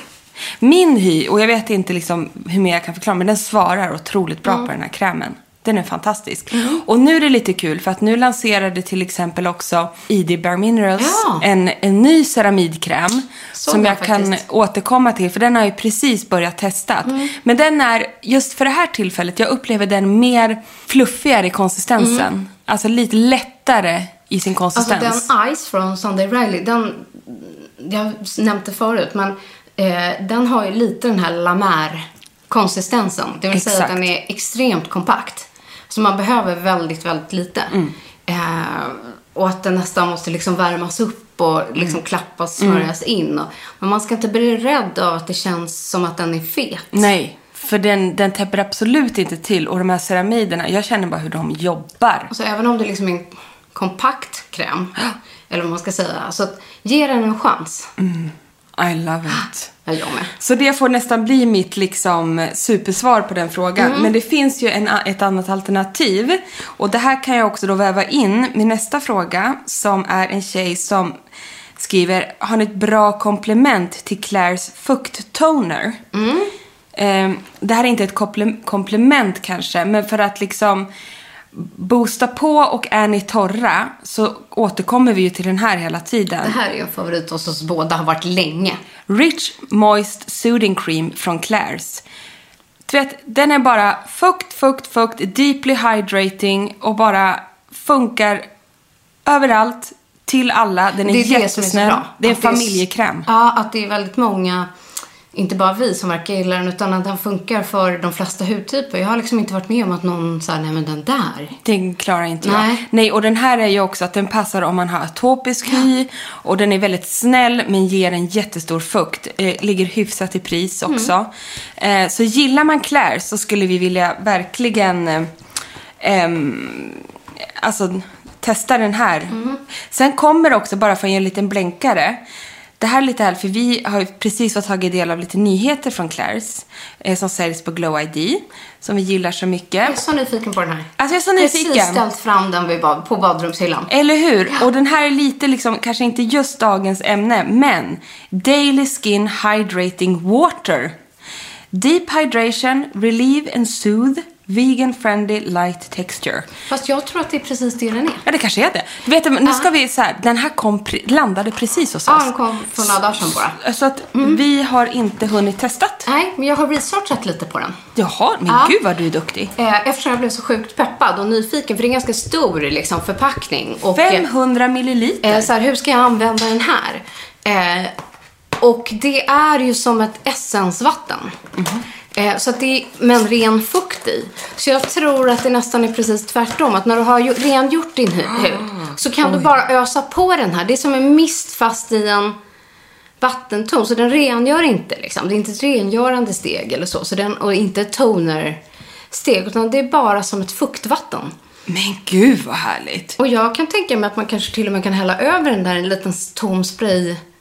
Min hy, och jag vet inte liksom hur mer jag kan förklara, men den svarar otroligt bra Mm. på den här krämen. Den är fantastisk. Och nu är det lite kul för att nu lanserade till exempel också ID Bare Minerals Ja. en, en ny ceramidkräm. Såg som jag jag kan faktiskt. återkomma till, för den har jag precis börjat testa. Mm. Men den är, just för det här tillfället, jag upplever den mer fluffigare i konsistensen. Alltså lite lättare i sin Mm. Alltså konsistens. den Ice från Sunday Riley, den, jag det förut, men eh, den har ju lite den här lamär-konsistensen. Det vill säga att Exakt. den är extremt kompakt. Så man behöver väldigt, väldigt lite. Mm. Eh, och att den nästan måste liksom värmas upp och liksom Mm. klappas, smörjas in. Och, men man ska inte bli rädd av att det känns som att den är fet. Nej, för den, den täpper absolut inte till. Och de här ceramiderna, jag känner bara hur de jobbar. Alltså även om det liksom är en kompakt kräm, eller vad man ska säga. Så att, ge den en chans. I love it. Ja, jag med. Så det får nästan bli mitt liksom supersvar på den frågan. Mm. Men det finns ju en, ett annat alternativ. Och det här kan jag också då väva in med nästa fråga. Som är en tjej som skriver, har ni ett bra komplement till Claires fukttoner? Mm. Eh, det här är inte ett komple- komplement kanske, men för att liksom boosta på och är ni torra så återkommer vi ju till den här hela tiden. Det här är ju en favorit hos oss båda, har varit länge. Rich Moist Soothing Cream från Claire's. Du vet, den är bara fukt, fukt, fukt, deeply hydrating och bara funkar överallt, till alla. Den är, det är det jättesnäll. Det är en Att är s- familjekräm. Ja, att det är väldigt många, inte bara vi som verkar gilla den, utan att den funkar för de flesta hudtyper. Jag har liksom inte varit med om att någon säger nej men den där. Den klarar inte jag. Nej. Nej, och den här är ju också att den passar om man har atopisk hy. Och den är väldigt snäll men ger en jättestor fukt. Eh, ligger hyfsat i pris Mm. också. Eh, så gillar man Claire så skulle vi vilja verkligen eh, alltså, testa den här. Mm. Sen kommer också, bara för att ge en liten blänkare. Det här är lite härligt, för vi har ju precis fått tagit del av lite nyheter från Claire's. Eh, som säljs på Glow ID. Som vi gillar så mycket. Jag är så nyfiken på den här. Alltså jag är så Precis nyfiken. ställt fram den bad, på badrumshyllan. Eller hur? Och den här är lite liksom, kanske inte just dagens ämne, men Daily Skin Hydrating Water. Deep hydration, relieve and soothe, vegan friendly light texture. Fast jag tror att det är precis det den är. Ja, det kanske är det. Du vet, nu ska vi så här, den här kom, landade precis hos Ja, oss. den kom för några dagar sedan bara. Så att vi har inte hunnit testat. Nej, men jag har researchat lite på den. Jaha, men Ja. gud vad du är duktig. Eh, Eftersom jag blev så sjukt peppad och nyfiken, för det är en ganska stor liksom, förpackning. Och, eh, 500 milliliter. Eh, så här, hur ska jag använda den här? Eh, och det är ju som ett essensvatten. Eh, så att det är med en ren fukt i. Så jag tror att det nästan är precis tvärtom. Att när du har rengjort din hu- hud så kan du bara ösa på den här. Det är som en mist fast i en vattenton. Så den rengör inte liksom. Det är inte ett rengörande steg eller så. så den, och inte ett toner-steg. Utan det är bara som ett fuktvatten. Men gud vad härligt. Och jag kan tänka mig att man kanske till och med kan hälla över den där en liten tom sprayflaska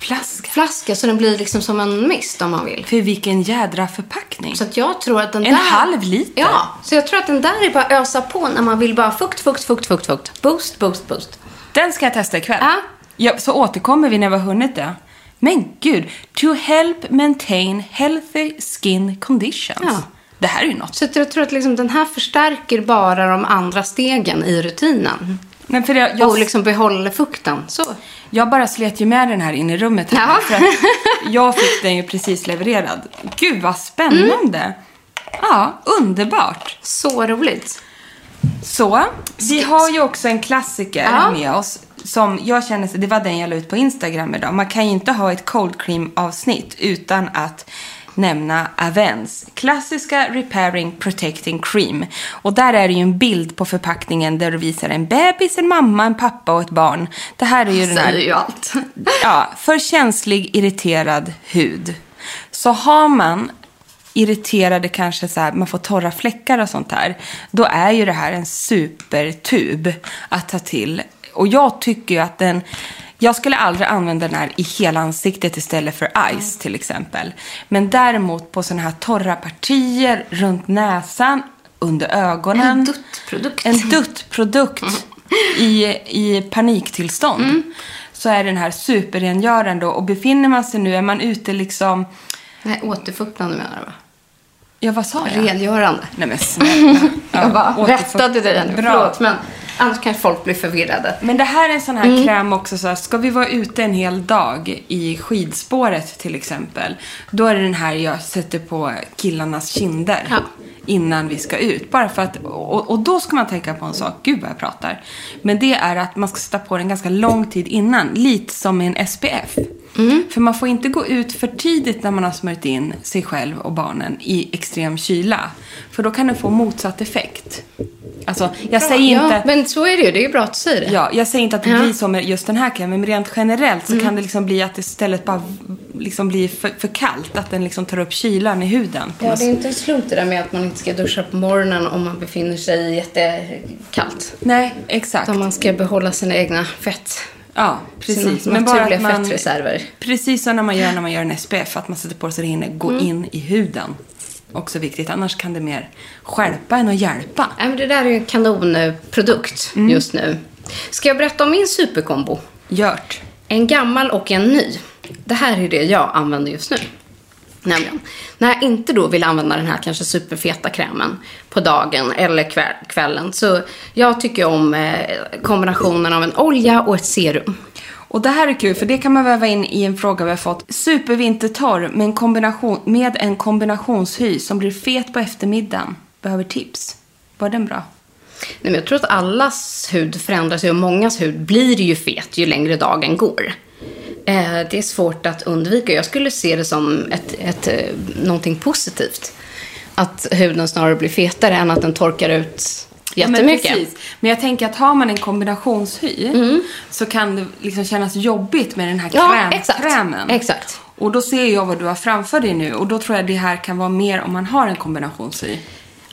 Flaska. så den blir liksom som en mist om man vill. För vilken jädra förpackning. Så jag tror att den En där... halv liter? Ja, så jag tror att den där är bara att ösa på när man vill bara fukt, fukt, fukt, fukt, fukt. Boost, boost, boost. Den ska jag testa ikväll. Ja. Ja, så återkommer vi när vi har hunnit det. Men gud, to help maintain healthy skin conditions. Ja. Det här är ju något. Så jag tror att liksom den här förstärker bara de andra stegen i rutinen. Men för jag, jag, Och liksom behåller fukten. Så. jag bara slet ju med den här in i rummet. Här, Ja. för att jag fick den ju precis levererad. Gud vad spännande. Mm. Ja, underbart. Så roligt. Så, vi har ju också en klassiker Ja. med oss. Som jag känner, det var den jag la ut på Instagram idag. Man kan ju inte ha ett cold cream avsnitt utan att nämna Avens. Klassiska Repairing Protecting Cream. Och där är det ju en bild på förpackningen där du visar en bebis, en mamma, en pappa och ett barn. Det här är ju den här... Säger ju allt. Ja, för känslig, irriterad hud. Så har man irriterade kanske så här, man får torra fläckar och sånt här. Då är ju det här en supertub att ta till. Och jag tycker ju att den Jag skulle aldrig använda den här i hela ansiktet istället för Ice till exempel. Men däremot på sådana här torra partier runt näsan, under ögonen. En duttprodukt. En duttprodukt i, i paniktillstånd. Mm. Så är den här superrengörande och befinner man sig nu, är man ute liksom... Nej, återfuktlande menar du va? Ja, vad sa jag? Rengörande. Nej men snälla. jag bara rättade dig nu. Bra. Förlåt, men annars kanske folk blir förvirrade. Men det här är en sån här Mm. kräm också, så här, ska vi vara ute en hel dag i skidspåret till exempel, då är det den här jag sätter på killarnas kinder Ja. innan vi ska ut. Bara för att, och, och då ska man tänka på en sak, gud vad jag pratar. Men det är att man ska sätta på den ganska lång tid innan, lite som en SPF. Mm. För man får inte gå ut för tidigt när man har smörjt in sig själv och barnen i extrem kyla. För då kan det få motsatt effekt. Alltså, jag säger ja, inte... men så är det ju. Det är ju bra att du säger det. Ja, jag säger inte att det Ja. blir så med just den här krämen, men rent generellt så Mm. kan det liksom bli att det istället bara liksom blir för, för kallt. Att den liksom tar upp kylan i huden. Ja, det är inte slump det där med att man inte ska duscha på morgonen om man befinner sig jättekallt. Nej, exakt. Utan man ska behålla sina egna fett. Ja, precis. Sina naturliga fettreserver. Precis som när man gör när man gör en SPF, att man sätter på så det hinner gå Mm. in i huden. Också viktigt, annars kan det mer stjälpa än att hjälpa. Nej, men det där är en kanonprodukt Mm. just nu. Ska jag berätta om min superkombo? Gjort. En gammal och en ny. Det här är det jag använder just nu. Nämligen, när jag inte då vill använda den här kanske superfeta krämen på dagen eller kväll, kvällen. Så jag tycker om eh, kombinationen av en olja och ett serum. Och det här är kul, för det kan man väva in i en fråga vi har fått. Supervintertorr med en, kombination, med en kombinationshy som blir fet på eftermiddagen. Behöver tips. Var den bra? Nej, men jag tror att allas hud förändras och mångas hud blir ju fet ju längre dagen går. Eh, det är svårt att undvika. Jag skulle se det som ett, ett, eh, någonting positivt. Att huden snarare blir fetare än att den torkar ut jättemycket. Ja, men, precis. men jag tänker att har man en kombinationshy så kan det liksom kännas jobbigt med den här Ja, kräm, exakt. krämen. Exakt. Och då ser jag vad du har framför dig nu och då tror jag det här kan vara mer om man har en kombinationshy.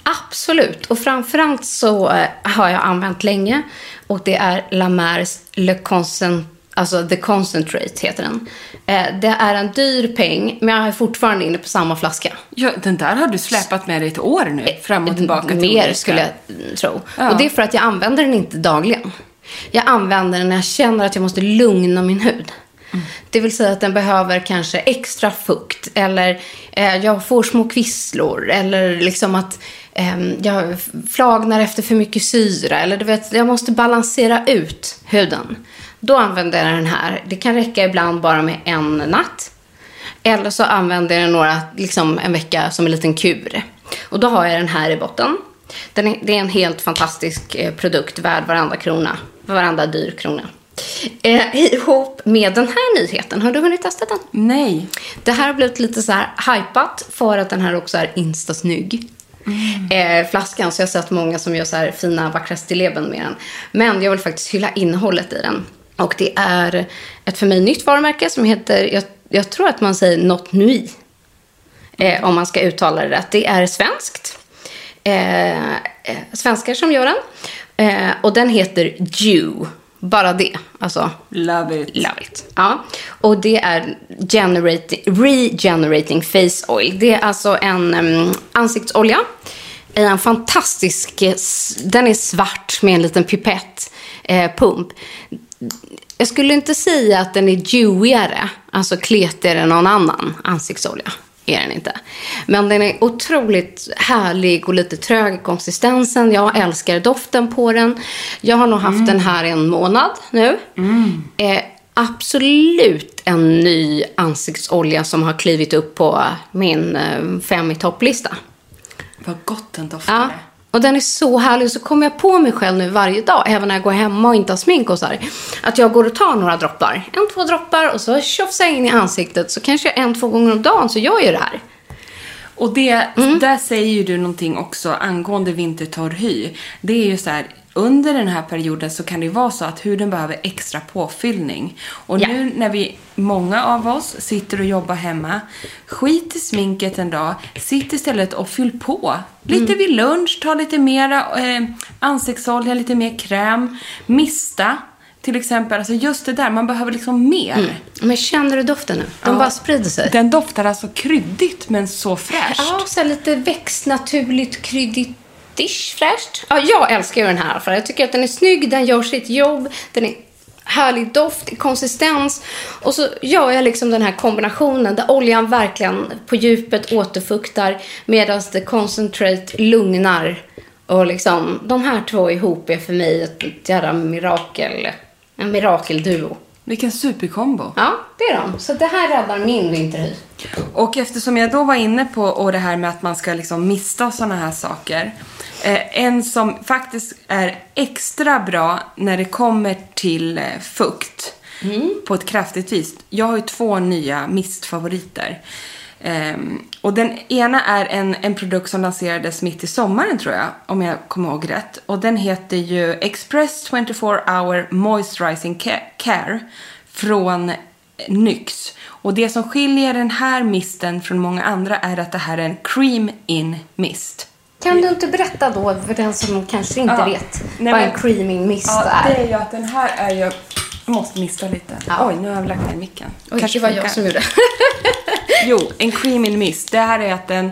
Absolut. Och framförallt så eh, har jag använt länge. Och det är La Mers Le Concent Alltså The Concentrate heter den. Eh, det är en dyr peng, men jag är fortfarande inne på samma flaska. Ja, den där har du släpat med dig ett år nu, fram och tillbaka till Mer olika. skulle jag tro. Ja. Och det är för att jag använder den inte dagligen. Jag använder den när jag känner att jag måste lugna min hud. Mm. Det vill säga att den behöver kanske extra fukt eller eh, jag får små kvisslor eller liksom att eh, jag flagnar efter för mycket syra eller du vet, jag måste balansera ut huden. Då använder jag den här. Det kan räcka ibland bara med en natt. Eller så använder jag några, liksom en vecka som en liten kur. Och då har jag den här i botten. Den är, det är en helt fantastisk eh, produkt värd varenda krona. Varenda dyr krona. Eh, ihop med den här nyheten. Har du hunnit testa den? Nej. Det här har blivit lite så här hypat för att den här också är instasnygg. Eh, flaskan, så jag har sett många som gör så här fina, vackra stilleben med den. Men jag vill faktiskt hylla innehållet i den. Och det är ett för mig nytt varumärke som heter, jag, jag tror att man säger Not Nui. Eh, om man ska uttala det rätt. Det är svenskt. Eh, eh, svenskar som gör den. Eh, och den heter Dew. Bara det. Alltså, Love it. Love it. Ja. Och det är generating, regenerating face oil. Det är alltså en um, ansiktsolja. i En fantastisk, den är svart med en liten pipett eh, pump. Jag skulle inte säga att den är dewigare, alltså kletigare än någon annan ansiktsolja. Är den inte. Men den är otroligt härlig och lite trög i konsistensen. Jag älskar doften på den. Jag har nog haft den här en månad nu. Eh, absolut en ny ansiktsolja som har klivit upp på min eh, fem i topplista. Vad gott den doftar. Ja. Och den är så härlig. Så kommer jag på mig själv nu varje dag, även när jag går hemma och inte har smink och så här, att jag går och tar några droppar. En, två droppar och så tjofsar jag in i ansiktet. Så kanske en, två gånger om dagen så gör jag det här. Och det, Mm. där säger ju du någonting också angående vintertorr hy. Det är ju så här, under den här perioden så kan det vara så att huden behöver extra påfyllning. Och Ja. nu när vi, många av oss, sitter och jobbar hemma, skit i sminket en dag, sitt istället och fyll på. Lite Mm. vid lunch, ta lite mera eh, ansiktsolja, lite mer kräm, mista. Till exempel, alltså just det där, man behöver liksom mer. Men känner du doften nu? De Ja. bara sprider sig. Den doftar alltså kryddigt men så fräscht. Ja, så lite växtnaturligt, kryddigt, dish, fräscht. Ja, jag älskar ju den här för jag tycker att den är snygg, den gör sitt jobb, den är härlig doft, konsistens. Och så gör jag liksom den här kombinationen där oljan verkligen på djupet återfuktar medan the concentrate lugnar. Och liksom, de här två ihop är för mig ett jävla mirakel, en mirakelduo. Vilken superkombo. Ja, det är de. Så det här räddar min vinterhy. Och eftersom jag då var inne på och det här med att man ska liksom mista sådana här saker. Eh, en som faktiskt är extra bra när det kommer till eh, fukt på ett kraftigt vis. Jag har ju två nya mistfavoriter. Ehm, och den ena är en, en produkt som lanserades mitt i sommaren tror jag, om jag kommer ihåg rätt. Och den heter ju Express 24 Hour Moisturizing Ca- Care från NYX. Och det som skiljer den här misten från många andra är att det här är en cream in mist. Kan du inte berätta då för den som kanske inte Ja. vet Nej, vad men- en creaming mist Ja, är? det är ju att den här är ju... Jag måste mista lite. Ja. Oj, nu har jag lagt ner micken. Oj, det var jag funkar. som gjorde. Jo, en cream in mist. Det här är att den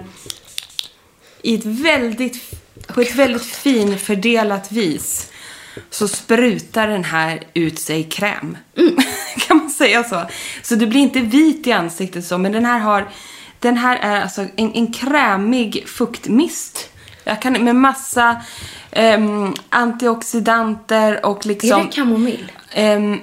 i ett väldigt, på ett väldigt fin fördelat vis så sprutar den här ut sig kräm. kan man säga så? Så du blir inte vit i ansiktet så, men den här har den här är alltså en, en krämig fuktmist. Jag kan, med massa ehm, antioxidanter och liksom... Är det kamomill? Ehm,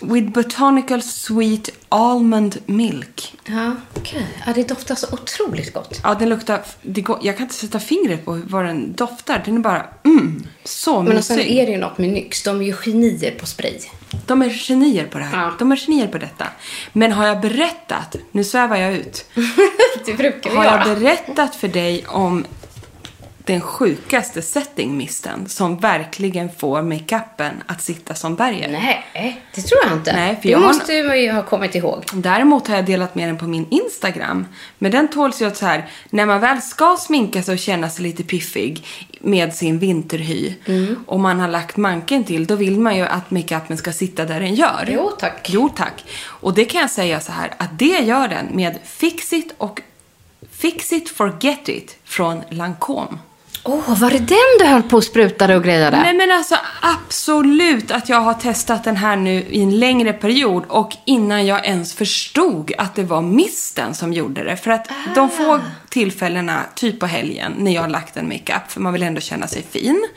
with botanical sweet almond milk. Ja, okej. Ja, det doftar så otroligt gott. Ja, den luktar... Det går, jag kan inte sätta fingret på vad den doftar. Den är bara mm, så Men och sen mysig. är det ju något med Nyx. De är ju genier på spray. De är genier på det här. Ja. De är genier på detta. Men har jag berättat, nu svävar jag ut. det brukar vi Har göra. jag berättat för dig om den sjukaste settingmisten som verkligen får makeupen att sitta som berget? Nej, det tror jag inte. Nej, för det jag har- måste man ju ha kommit ihåg. Däremot har jag delat med den på min Instagram. Men den tåls ju att så här, när man väl ska sminka sig och känna sig lite piffig med sin vinterhy Mm. och man har lagt manken till, då vill man ju att makeupen ska sitta där den gör. Jo, tack. Jo tack. Och det kan jag säga så här, att det gör den med Fix It och Fix It Forget It från Lancome. Åh, var det den du höll på och sprutade och grejade? Nej men alltså absolut att jag har testat den här nu i en längre period och innan jag ens förstod att det var misten som gjorde det. För att de få tillfällena, typ på helgen, när jag har lagt en makeup, för man vill ändå känna sig fin.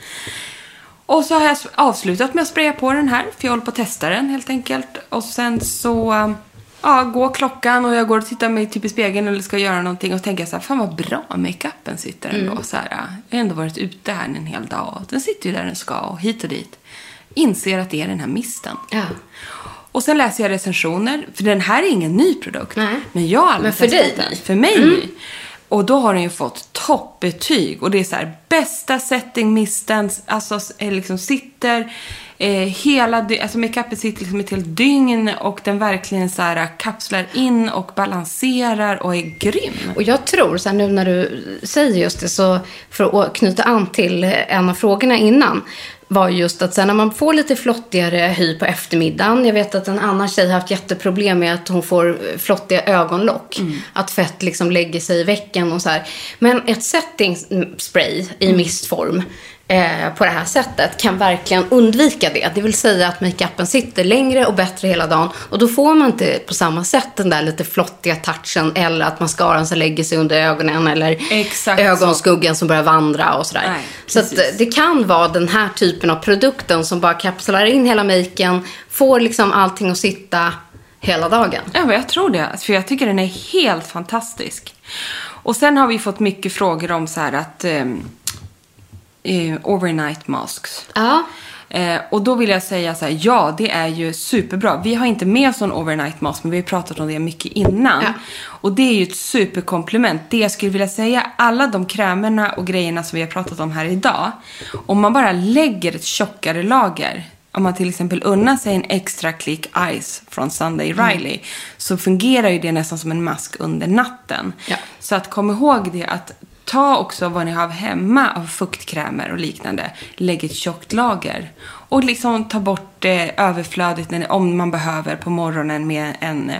Och så har jag avslutat med att spraya på den här, för jag håller på att testa den helt enkelt. Och sen så ja, går klockan och jag går och tittar mig typ i spegeln eller ska göra någonting och tänker så här, fan vad bra makeupen sitter ändå. Så här, jag har ändå varit ute här en hel dag och den sitter ju där den ska och hit och dit. Inser att det är den här misten. Ja. Och sen läser jag recensioner, för den här är ingen ny produkt. Nej. Men jag har aldrig testat dig den. För mig ny. Och då har den ju fått toppbetyg. Och det är så här, bästa settingmisten, alltså eh, liksom sitter eh, hela alltså makeupet sitter liksom ett helt dygn och den verkligen så här kapslar in och balanserar och är grym. Och jag tror, så här, nu när du säger just det, så för att knyta an till en av frågorna innan, var just att sen när man får lite flottigare hy på eftermiddagen. Jag vet att en annan tjej har haft jätteproblem med att hon får flottiga ögonlock. Att fett liksom lägger sig i väcken och så här. Men ett setting spray i mistform eh, på det här sättet kan verkligen undvika det. Det vill säga att makeupen sitter längre och bättre hela dagen. Och då får man inte på samma sätt den där lite flottiga touchen eller att mascaran som lägger sig under ögonen eller Exakt ögonskuggan som börjar vandra och sådär. Nej, så det kan vara den här typen av produkten som bara kapslar in hela maken, får liksom allting att sitta hela dagen. Ja, jag tror det. För jag tycker den är helt fantastisk. Och sen har vi fått mycket frågor om så här att ehm, eh, overnight masks. Ja. Eh, och då vill jag säga så här, ja det är ju superbra. Vi har inte med oss någon overnight mask men vi har pratat om det mycket innan. Ja. Och det är ju ett superkomplement. Det jag skulle vilja säga, alla de krämerna och grejerna som vi har pratat om här idag. Om man bara lägger ett tjockare lager. Om man till exempel unnar sig en extra klick ice från Sunday Mm. Riley. Så fungerar ju det nästan som en mask under natten. Ja. Så att kom ihåg det att ta också vad ni har hemma av fuktkrämer och liknande. Lägg ett tjockt lager. Och liksom ta bort eh, överflödet när, ni- om man behöver på morgonen med en, eh,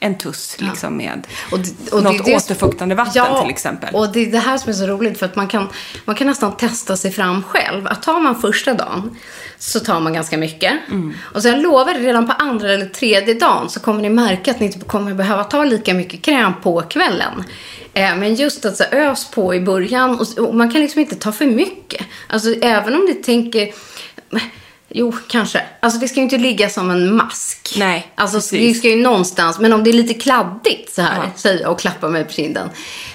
en tuss liksom med Och det- och något det- återfuktande vatten Ja, till exempel. Och det är det här som är så roligt för att man kan, man kan nästan testa sig fram själv. Att tar man första dagen så tar man ganska mycket. Mm. Och sen lovar redan på andra eller tredje dagen så kommer ni märka att ni inte kommer behöva ta lika mycket kräm på kvällen. Eh, Men just att så ös på i början och, och man kan liksom inte ta för mycket. Alltså även om ni tänker Jo, kanske. Alltså det ska ju inte ligga som en mask. Nej, Alltså precis. det ska ju någonstans, men om det är lite kladdigt så här, säger jag och klappar mig på kinden.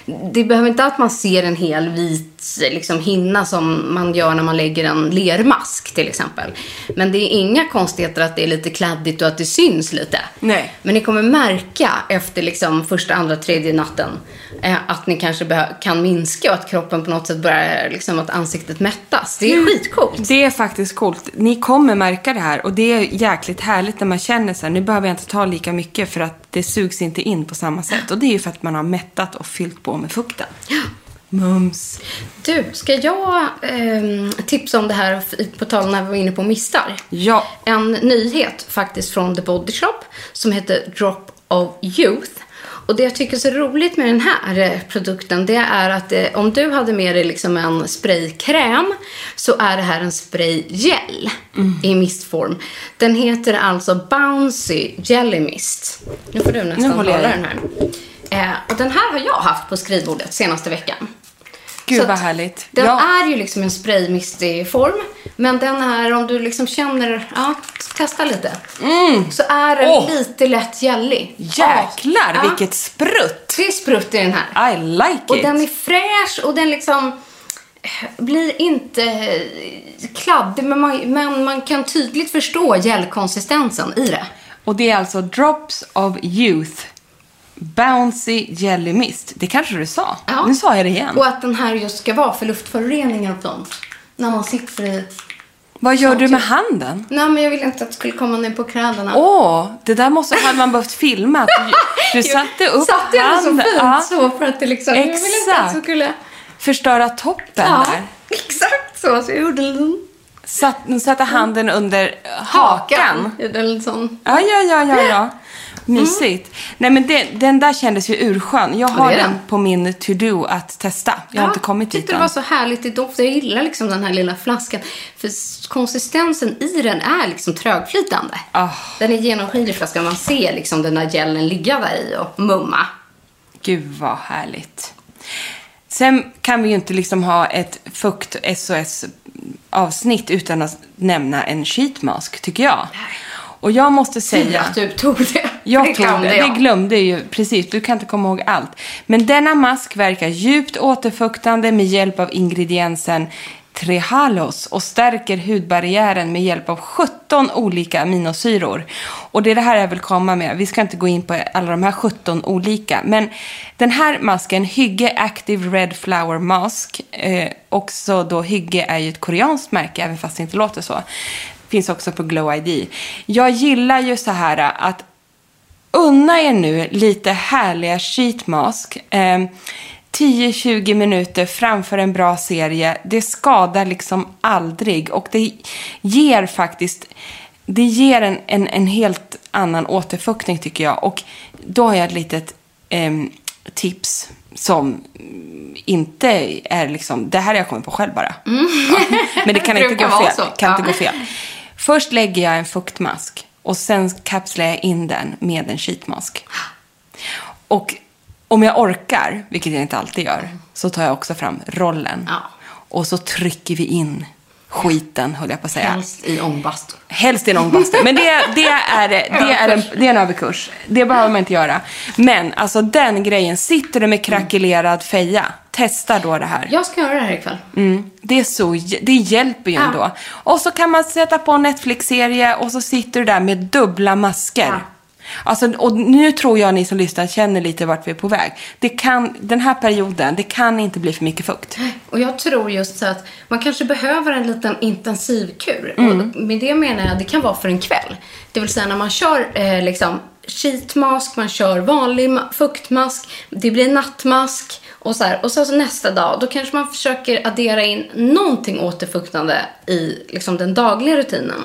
Det behöver inte att man ser en hel vit liksom, hinna som man gör när man lägger en lermask till exempel. Men det är inga konstigheter att det är lite kladdigt och att det syns lite. Nej. Men ni kommer märka efter liksom första, andra, tredje natten eh, att ni kanske kan minska och att kroppen på något sätt börjar, liksom att ansiktet mättas. Det är skitcoolt. Det är faktiskt coolt. Ni kommer märka det här och det är jäkligt härligt när man känner så här, nu behöver jag inte ta lika mycket för att det sugs inte in på samma sätt. Och det är ju för att man har mättat och fyllt på med fukten. Mums. Du, ska jag ehm, tipsa om det här på tal när vi var inne på mistar? Ja. En nyhet faktiskt från The Body Shop som heter Drop of Youth. Och det jag tycker är så roligt med den här eh, produkten det är att eh, om du hade med dig liksom en spraykräm så är det här en spraygel i mistform. Den heter alltså Bouncy Jelly Mist. Nu får du nästan hålla den här. Eh, och den här har jag haft på skrivbordet senaste veckan. Gud Så vad härligt. Den ja. är ju liksom en spraymistig form. Men den är, om du liksom känner, ja, testa lite. Så är den Åh. lite lätt gällig. Jäklar Ja. vilket sprutt. Det är sprutt i den här. I like Och it. den är fräsch och den liksom eh, blir inte eh, kladdig. Men man, men man kan tydligt förstå gelkonsistensen i det. Och det är alltså Drops of Youth Bouncy Jelly Mist. Det kanske du sa. Ja. Nu sa jag det igen. Och att den här just ska vara för luftföroreningar och sånt. När man sitter i... Vad gör du med handen? Nej, men jag ville inte att det skulle komma ner på kläderna. Åh, det där måste hade man behövt filma. Du, du satte upp Satte jag det så handen. fint Ja. så för att det liksom... Jag ville inte att Exakt. det skulle... Förstöra toppen Ja, där. exakt så. Så jag gjorde en Satt, satte handen under hakan. hakan. Gjorde en sån. Ja, ja, ja, ja, ja. Mysigt. Nej, men det, den där kändes ju urskön. Jag har den den. på min to-do att testa. Jag har inte kommit dit tyckte det än. var så härligt i doft. Jag gillar liksom den här lilla flaskan. För konsistensen i den är liksom trögflytande. Ah. Den är genomskinlig flaskan. Man ser liksom den där gelen ligga där i och mumma. Gud vad härligt. Sen kan vi ju inte liksom ha ett fukt-SOS-avsnitt utan att nämna en sheet mask, tycker jag. Och jag måste säga... att du tog. Jag det tog glömde det. jag. Det glömde ju. Precis, du kan inte komma ihåg allt. Men denna mask verkar djupt återfuktande med hjälp av ingrediensen Trehalos och stärker hudbarriären med hjälp av 17 olika aminosyror. Och det är det här jag vill komma med. Vi ska inte gå in på alla de här 17 olika. Men den här masken, Hygge Active Red Flower Mask, eh, också då Hygge är ju ett koreanskt märke, även fast det inte låter så. Finns också på Glow ID. Jag gillar ju så här att unna er nu lite härliga sheetmask. Eh, 10-20 minuter framför en bra serie. Det skadar liksom aldrig. Och det ger faktiskt det ger en, en, en helt annan återfuktning tycker jag. Och då har jag ett litet ehm, tips som inte är liksom, det här har jag kommit på själv bara. Ja, men det kan inte gå fel. Kan Ja. inte gå fel. Först lägger jag en fuktmask och sen kapslar jag in den med en sheetmask. Och om jag orkar, vilket jag inte alltid gör, så tar jag också fram rollen. Ja. Och så trycker vi in skiten, höll jag på att säga. Helst i ångbastu. Helst i en ångbastu. Men det, det, är, det, är en, det är en överkurs. Det behöver man inte göra. Men alltså den grejen, sitter du med krackelerad feja, testa då det här. Jag ska göra det här ikväll. Mm, det, är så, det hjälper ju Ja. ändå. Och så kan man sätta på en Netflix-serie och så sitter du där med dubbla masker. Ja. Alltså, och nu tror jag ni som lyssnar känner lite vart vi är på väg. Det kan, den här perioden, det kan inte bli för mycket fukt. Och jag tror just så att man kanske behöver en liten intensivkur. Mm. Och med det menar jag, det kan vara för en kväll. Det vill säga när man kör eh, liksom sheetmask, man kör vanlig ma- fuktmask, det blir nattmask och så här. Och så, så nästa dag, då kanske man försöker addera in någonting återfuktande i liksom, den dagliga rutinen.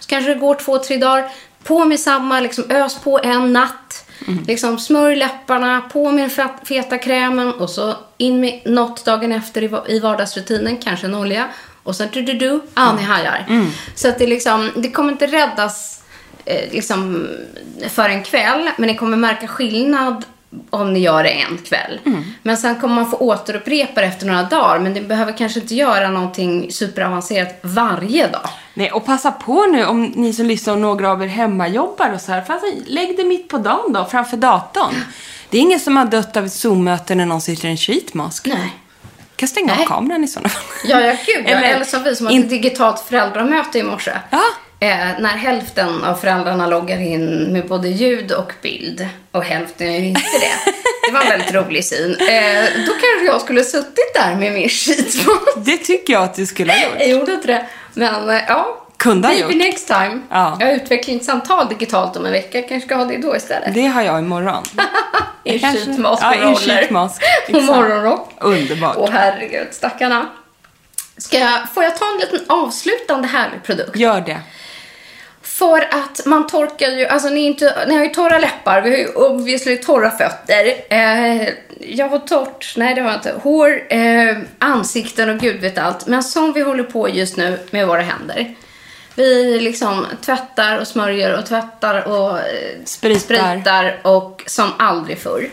Så kanske det går två, tre dagar, på med samma, liksom ös på en natt. Liksom smörj läpparna, på med den fet- feta krämen och så in med något dagen efter i va- i vardagsrutinen, kanske en olja. Och sen du du du, ja ni hajar. Så att det liksom, det kommer inte räddas eh, liksom för en kväll, men ni kommer märka skillnad om ni gör det en kväll. Men sen kommer man få återupprepa det efter några dagar, men ni behöver kanske inte göra någonting superavancerat varje dag. Nej, och passa på nu om ni som lyssnar och några av er hemmajobbar och så här. Fast lägg det mitt på dagen då, framför datorn. Det är ingen som har dött av ett Zoom-möte när någon sitter i en sheetmask. Nej. kan stänga Nej. av kameran i sådana fall. Ja, ja gud. Eller, Eller- eller som vi som hade in- ett digitalt föräldramöte i morse. Ja. Eh, när hälften av föräldrarna loggar in med både ljud och bild och hälften gör inte det. Det var en väldigt rolig syn. Eh, då kanske jag skulle suttit där med min sheetmask. Det tycker jag att du skulle ha gjort. Jag gjorde inte det. Men eh, ja. Kunde ha Maybe gjort. next time. Ja. Jag har utvecklingssamtal digitalt om en vecka. Jag kanske ska ha det då istället. Det har jag imorgon. I ja, och i Exakt. morgonrock. Underbart. Åh herregud, stackarna. Ska jag, får jag ta en liten avslutande härlig produkt? Gör det. För att man torkar ju, alltså ni, inte, ni har ju torra läppar, vi har ju obviously torra fötter. Eh, jag har torrt, nej det har jag inte, hår, eh, ansikten och gud vet allt. Men som vi håller på just nu med våra händer. Vi liksom tvättar och smörjer och tvättar och eh, Spritar. spritar och som aldrig förr.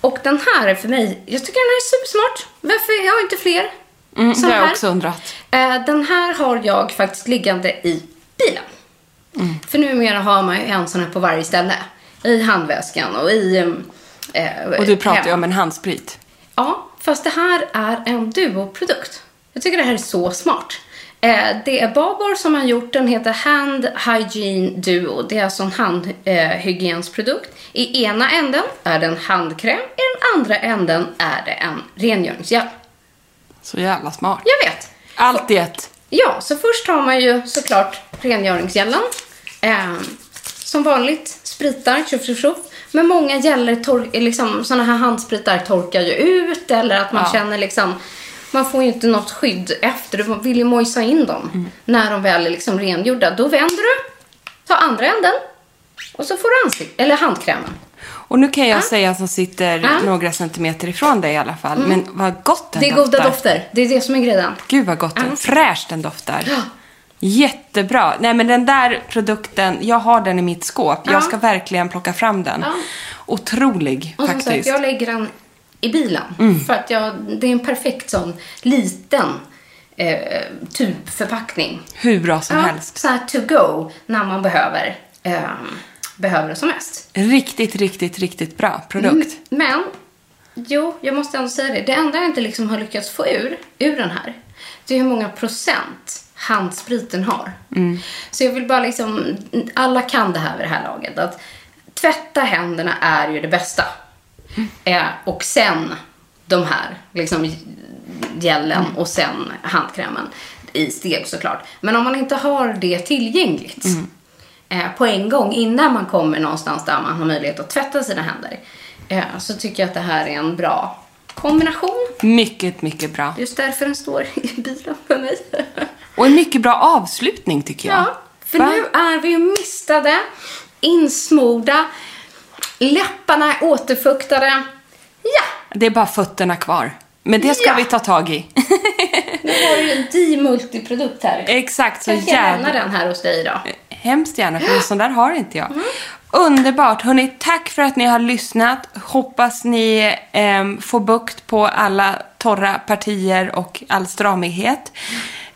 Och den här är för mig, jag tycker den här är supersmart. Varför har jag inte fler? Mm, det har jag också undrat. Eh, den här har jag faktiskt liggande i bilen. Mm. För numera har man ju en sån här på varje ställe. I handväskan och i... Eh, Och du pratar ju om en handsprit. Ja, fast det här är en duoprodukt. Jag tycker det här är så smart. Eh, det är Babor som har gjort den, heter Hand Hygiene Duo. Det är alltså en handhygiensprodukt. I ena änden är det en handkräm, i den andra änden är det en rengöringsgel. Så jävla smart. Jag vet. Allt i ett. Ja, så först har man ju såklart rengöringsgällen. Eh, som vanligt, spritar, tjoff tjoff tjoff. Men många gäller, tor- liksom, såna här handspritar torkar ju ut eller att man Ja. känner liksom man får ju inte något skydd efter, du vill ju mojsa in dem Mm. när de väl är liksom rengjorda. Då vänder du, tar andra änden och så får du ansik- eller handkrämen. Och nu kan jag säga som sitter Ja. några centimeter ifrån dig i alla fall. Men vad gott den Det är doftar. goda dofter, det är det som är grejen. Gud vad gott den, Ja. fräscht den doftar. Ja. Jättebra. Nej men den där produkten, jag har den i mitt skåp. Ja. Jag ska verkligen plocka fram den. Ja. Otrolig Och som faktiskt. Mm. sagt, jag lägger den i bilen. För att jag, det är en perfekt sån liten eh, tubförpackning. Hur bra som Ja, helst. så här to go när man behöver, eh, behöver det som mest. Riktigt, riktigt, riktigt bra produkt. Men, jo, jag måste ändå säga det. Det enda jag inte liksom har lyckats få ur, ur den här, det är hur många procent handspriten har. Så jag vill bara liksom, alla kan det här vid det här laget. Att tvätta händerna är ju det bästa. Eh, och sen de här, liksom gällen och sen handkrämen i steg såklart. Men om man inte har det tillgängligt eh, på en gång innan man kommer någonstans där man har möjlighet att tvätta sina händer. Eh, så tycker jag att det här är en bra kombination. Mycket, mycket bra. Just därför den står i bilen för mig. Och en mycket bra avslutning tycker jag. Ja, för Va? nu är vi ju mistade, insmorda, läpparna är återfuktade. Ja, Det är bara fötterna kvar. Men det ska Ja. vi ta tag i. nu har du ju en D-multiprodukt här. Exakt, så Kanske jag lämnar jävla... den här hos dig idag. Hemskt gärna, för en sån där har inte jag. Mm. Underbart! Hörrni, tack för att ni har lyssnat. Hoppas ni ehm, får bukt på alla torra partier och all stramighet.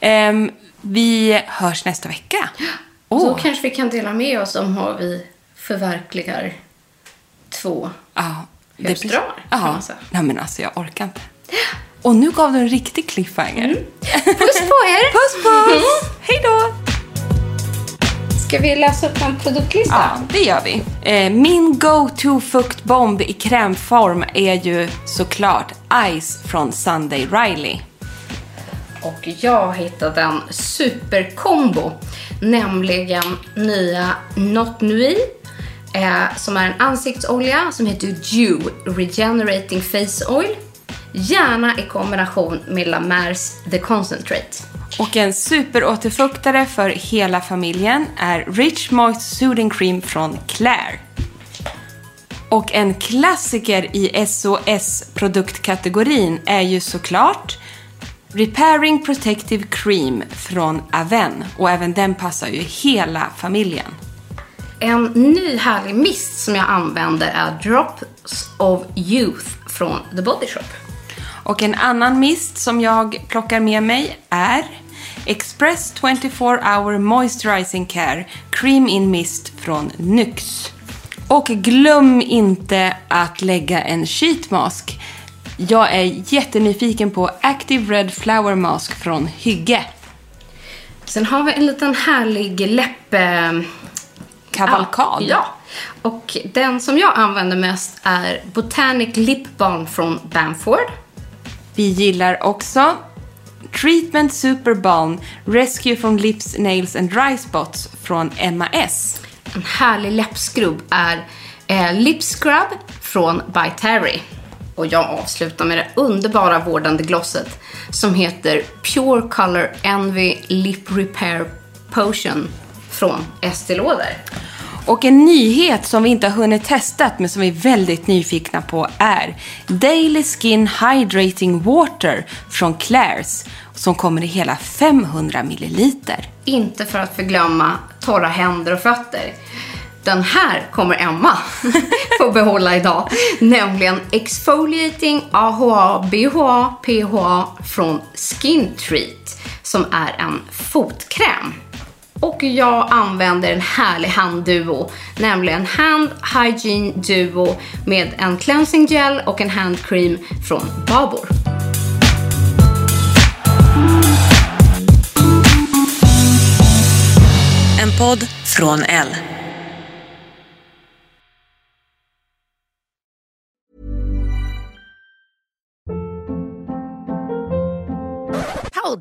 Ehm, vi hörs nästa vecka. Då Åh, kanske vi kan dela med oss om hur vi förverkligar två. husdrömmar, kan Ja, nej men alltså jag orkar inte. Och nu gav du en riktig cliffhanger. Mm. Puss på er! Puss puss! Hej då! Ska vi läsa upp en produktlista? Ja, det gör vi. Eh, min go-to fuktbomb i krämform är ju såklart Ice från Sunday Riley. Och jag har hittat en superkombo. Nämligen nya Not Nui eh, som är en ansiktsolja som heter Dew Regenerating Face Oil. Gärna i kombination med La Mers The Concentrate. Och en superåterfuktare för hela familjen är Rich Moist Soothing Cream från Claire. Och en klassiker i SOS-produktkategorin är ju såklart Repairing Protective Cream från Aven. Och även den passar ju hela familjen. En ny härlig mist som jag använder är Drops of Youth från The Body Shop. Och en annan mist som jag plockar med mig är Express 24 Hour Moisturizing Care Cream In Mist från NYX. Och glöm inte att lägga en sheet mask. Jag är jättenyfiken på Active Red Flower Mask från Hygge. Sen har vi en liten härlig läpp... Eh, Kavalkad. Ja. Och den som jag använder mest är Botanic Lip Balm från Bamford. Vi gillar också Treatment Super Balm Rescue from Lips, Nails and Dry Spots från MAS. En härlig läppskrubb är eh, Lip Scrub från By Terry. Och jag avslutar med det underbara vårdande glosset som heter Pure Color Envy Lip Repair Potion från Estée Lauder. Och en nyhet som vi inte har hunnit testat men som vi är väldigt nyfikna på är Daily Skin Hydrating Water från Claire's som kommer i hela 500 milliliter. Inte för att förglömma torra händer och fötter. Den här kommer Emma få behålla idag. Nämligen Exfoliating AHA BHA PHA från Skin Treat som är en fotkräm. Och jag använder en härlig handduo, nämligen Hand Hygiene Duo med en cleansing gel och en handcream från Babor. En podd från L.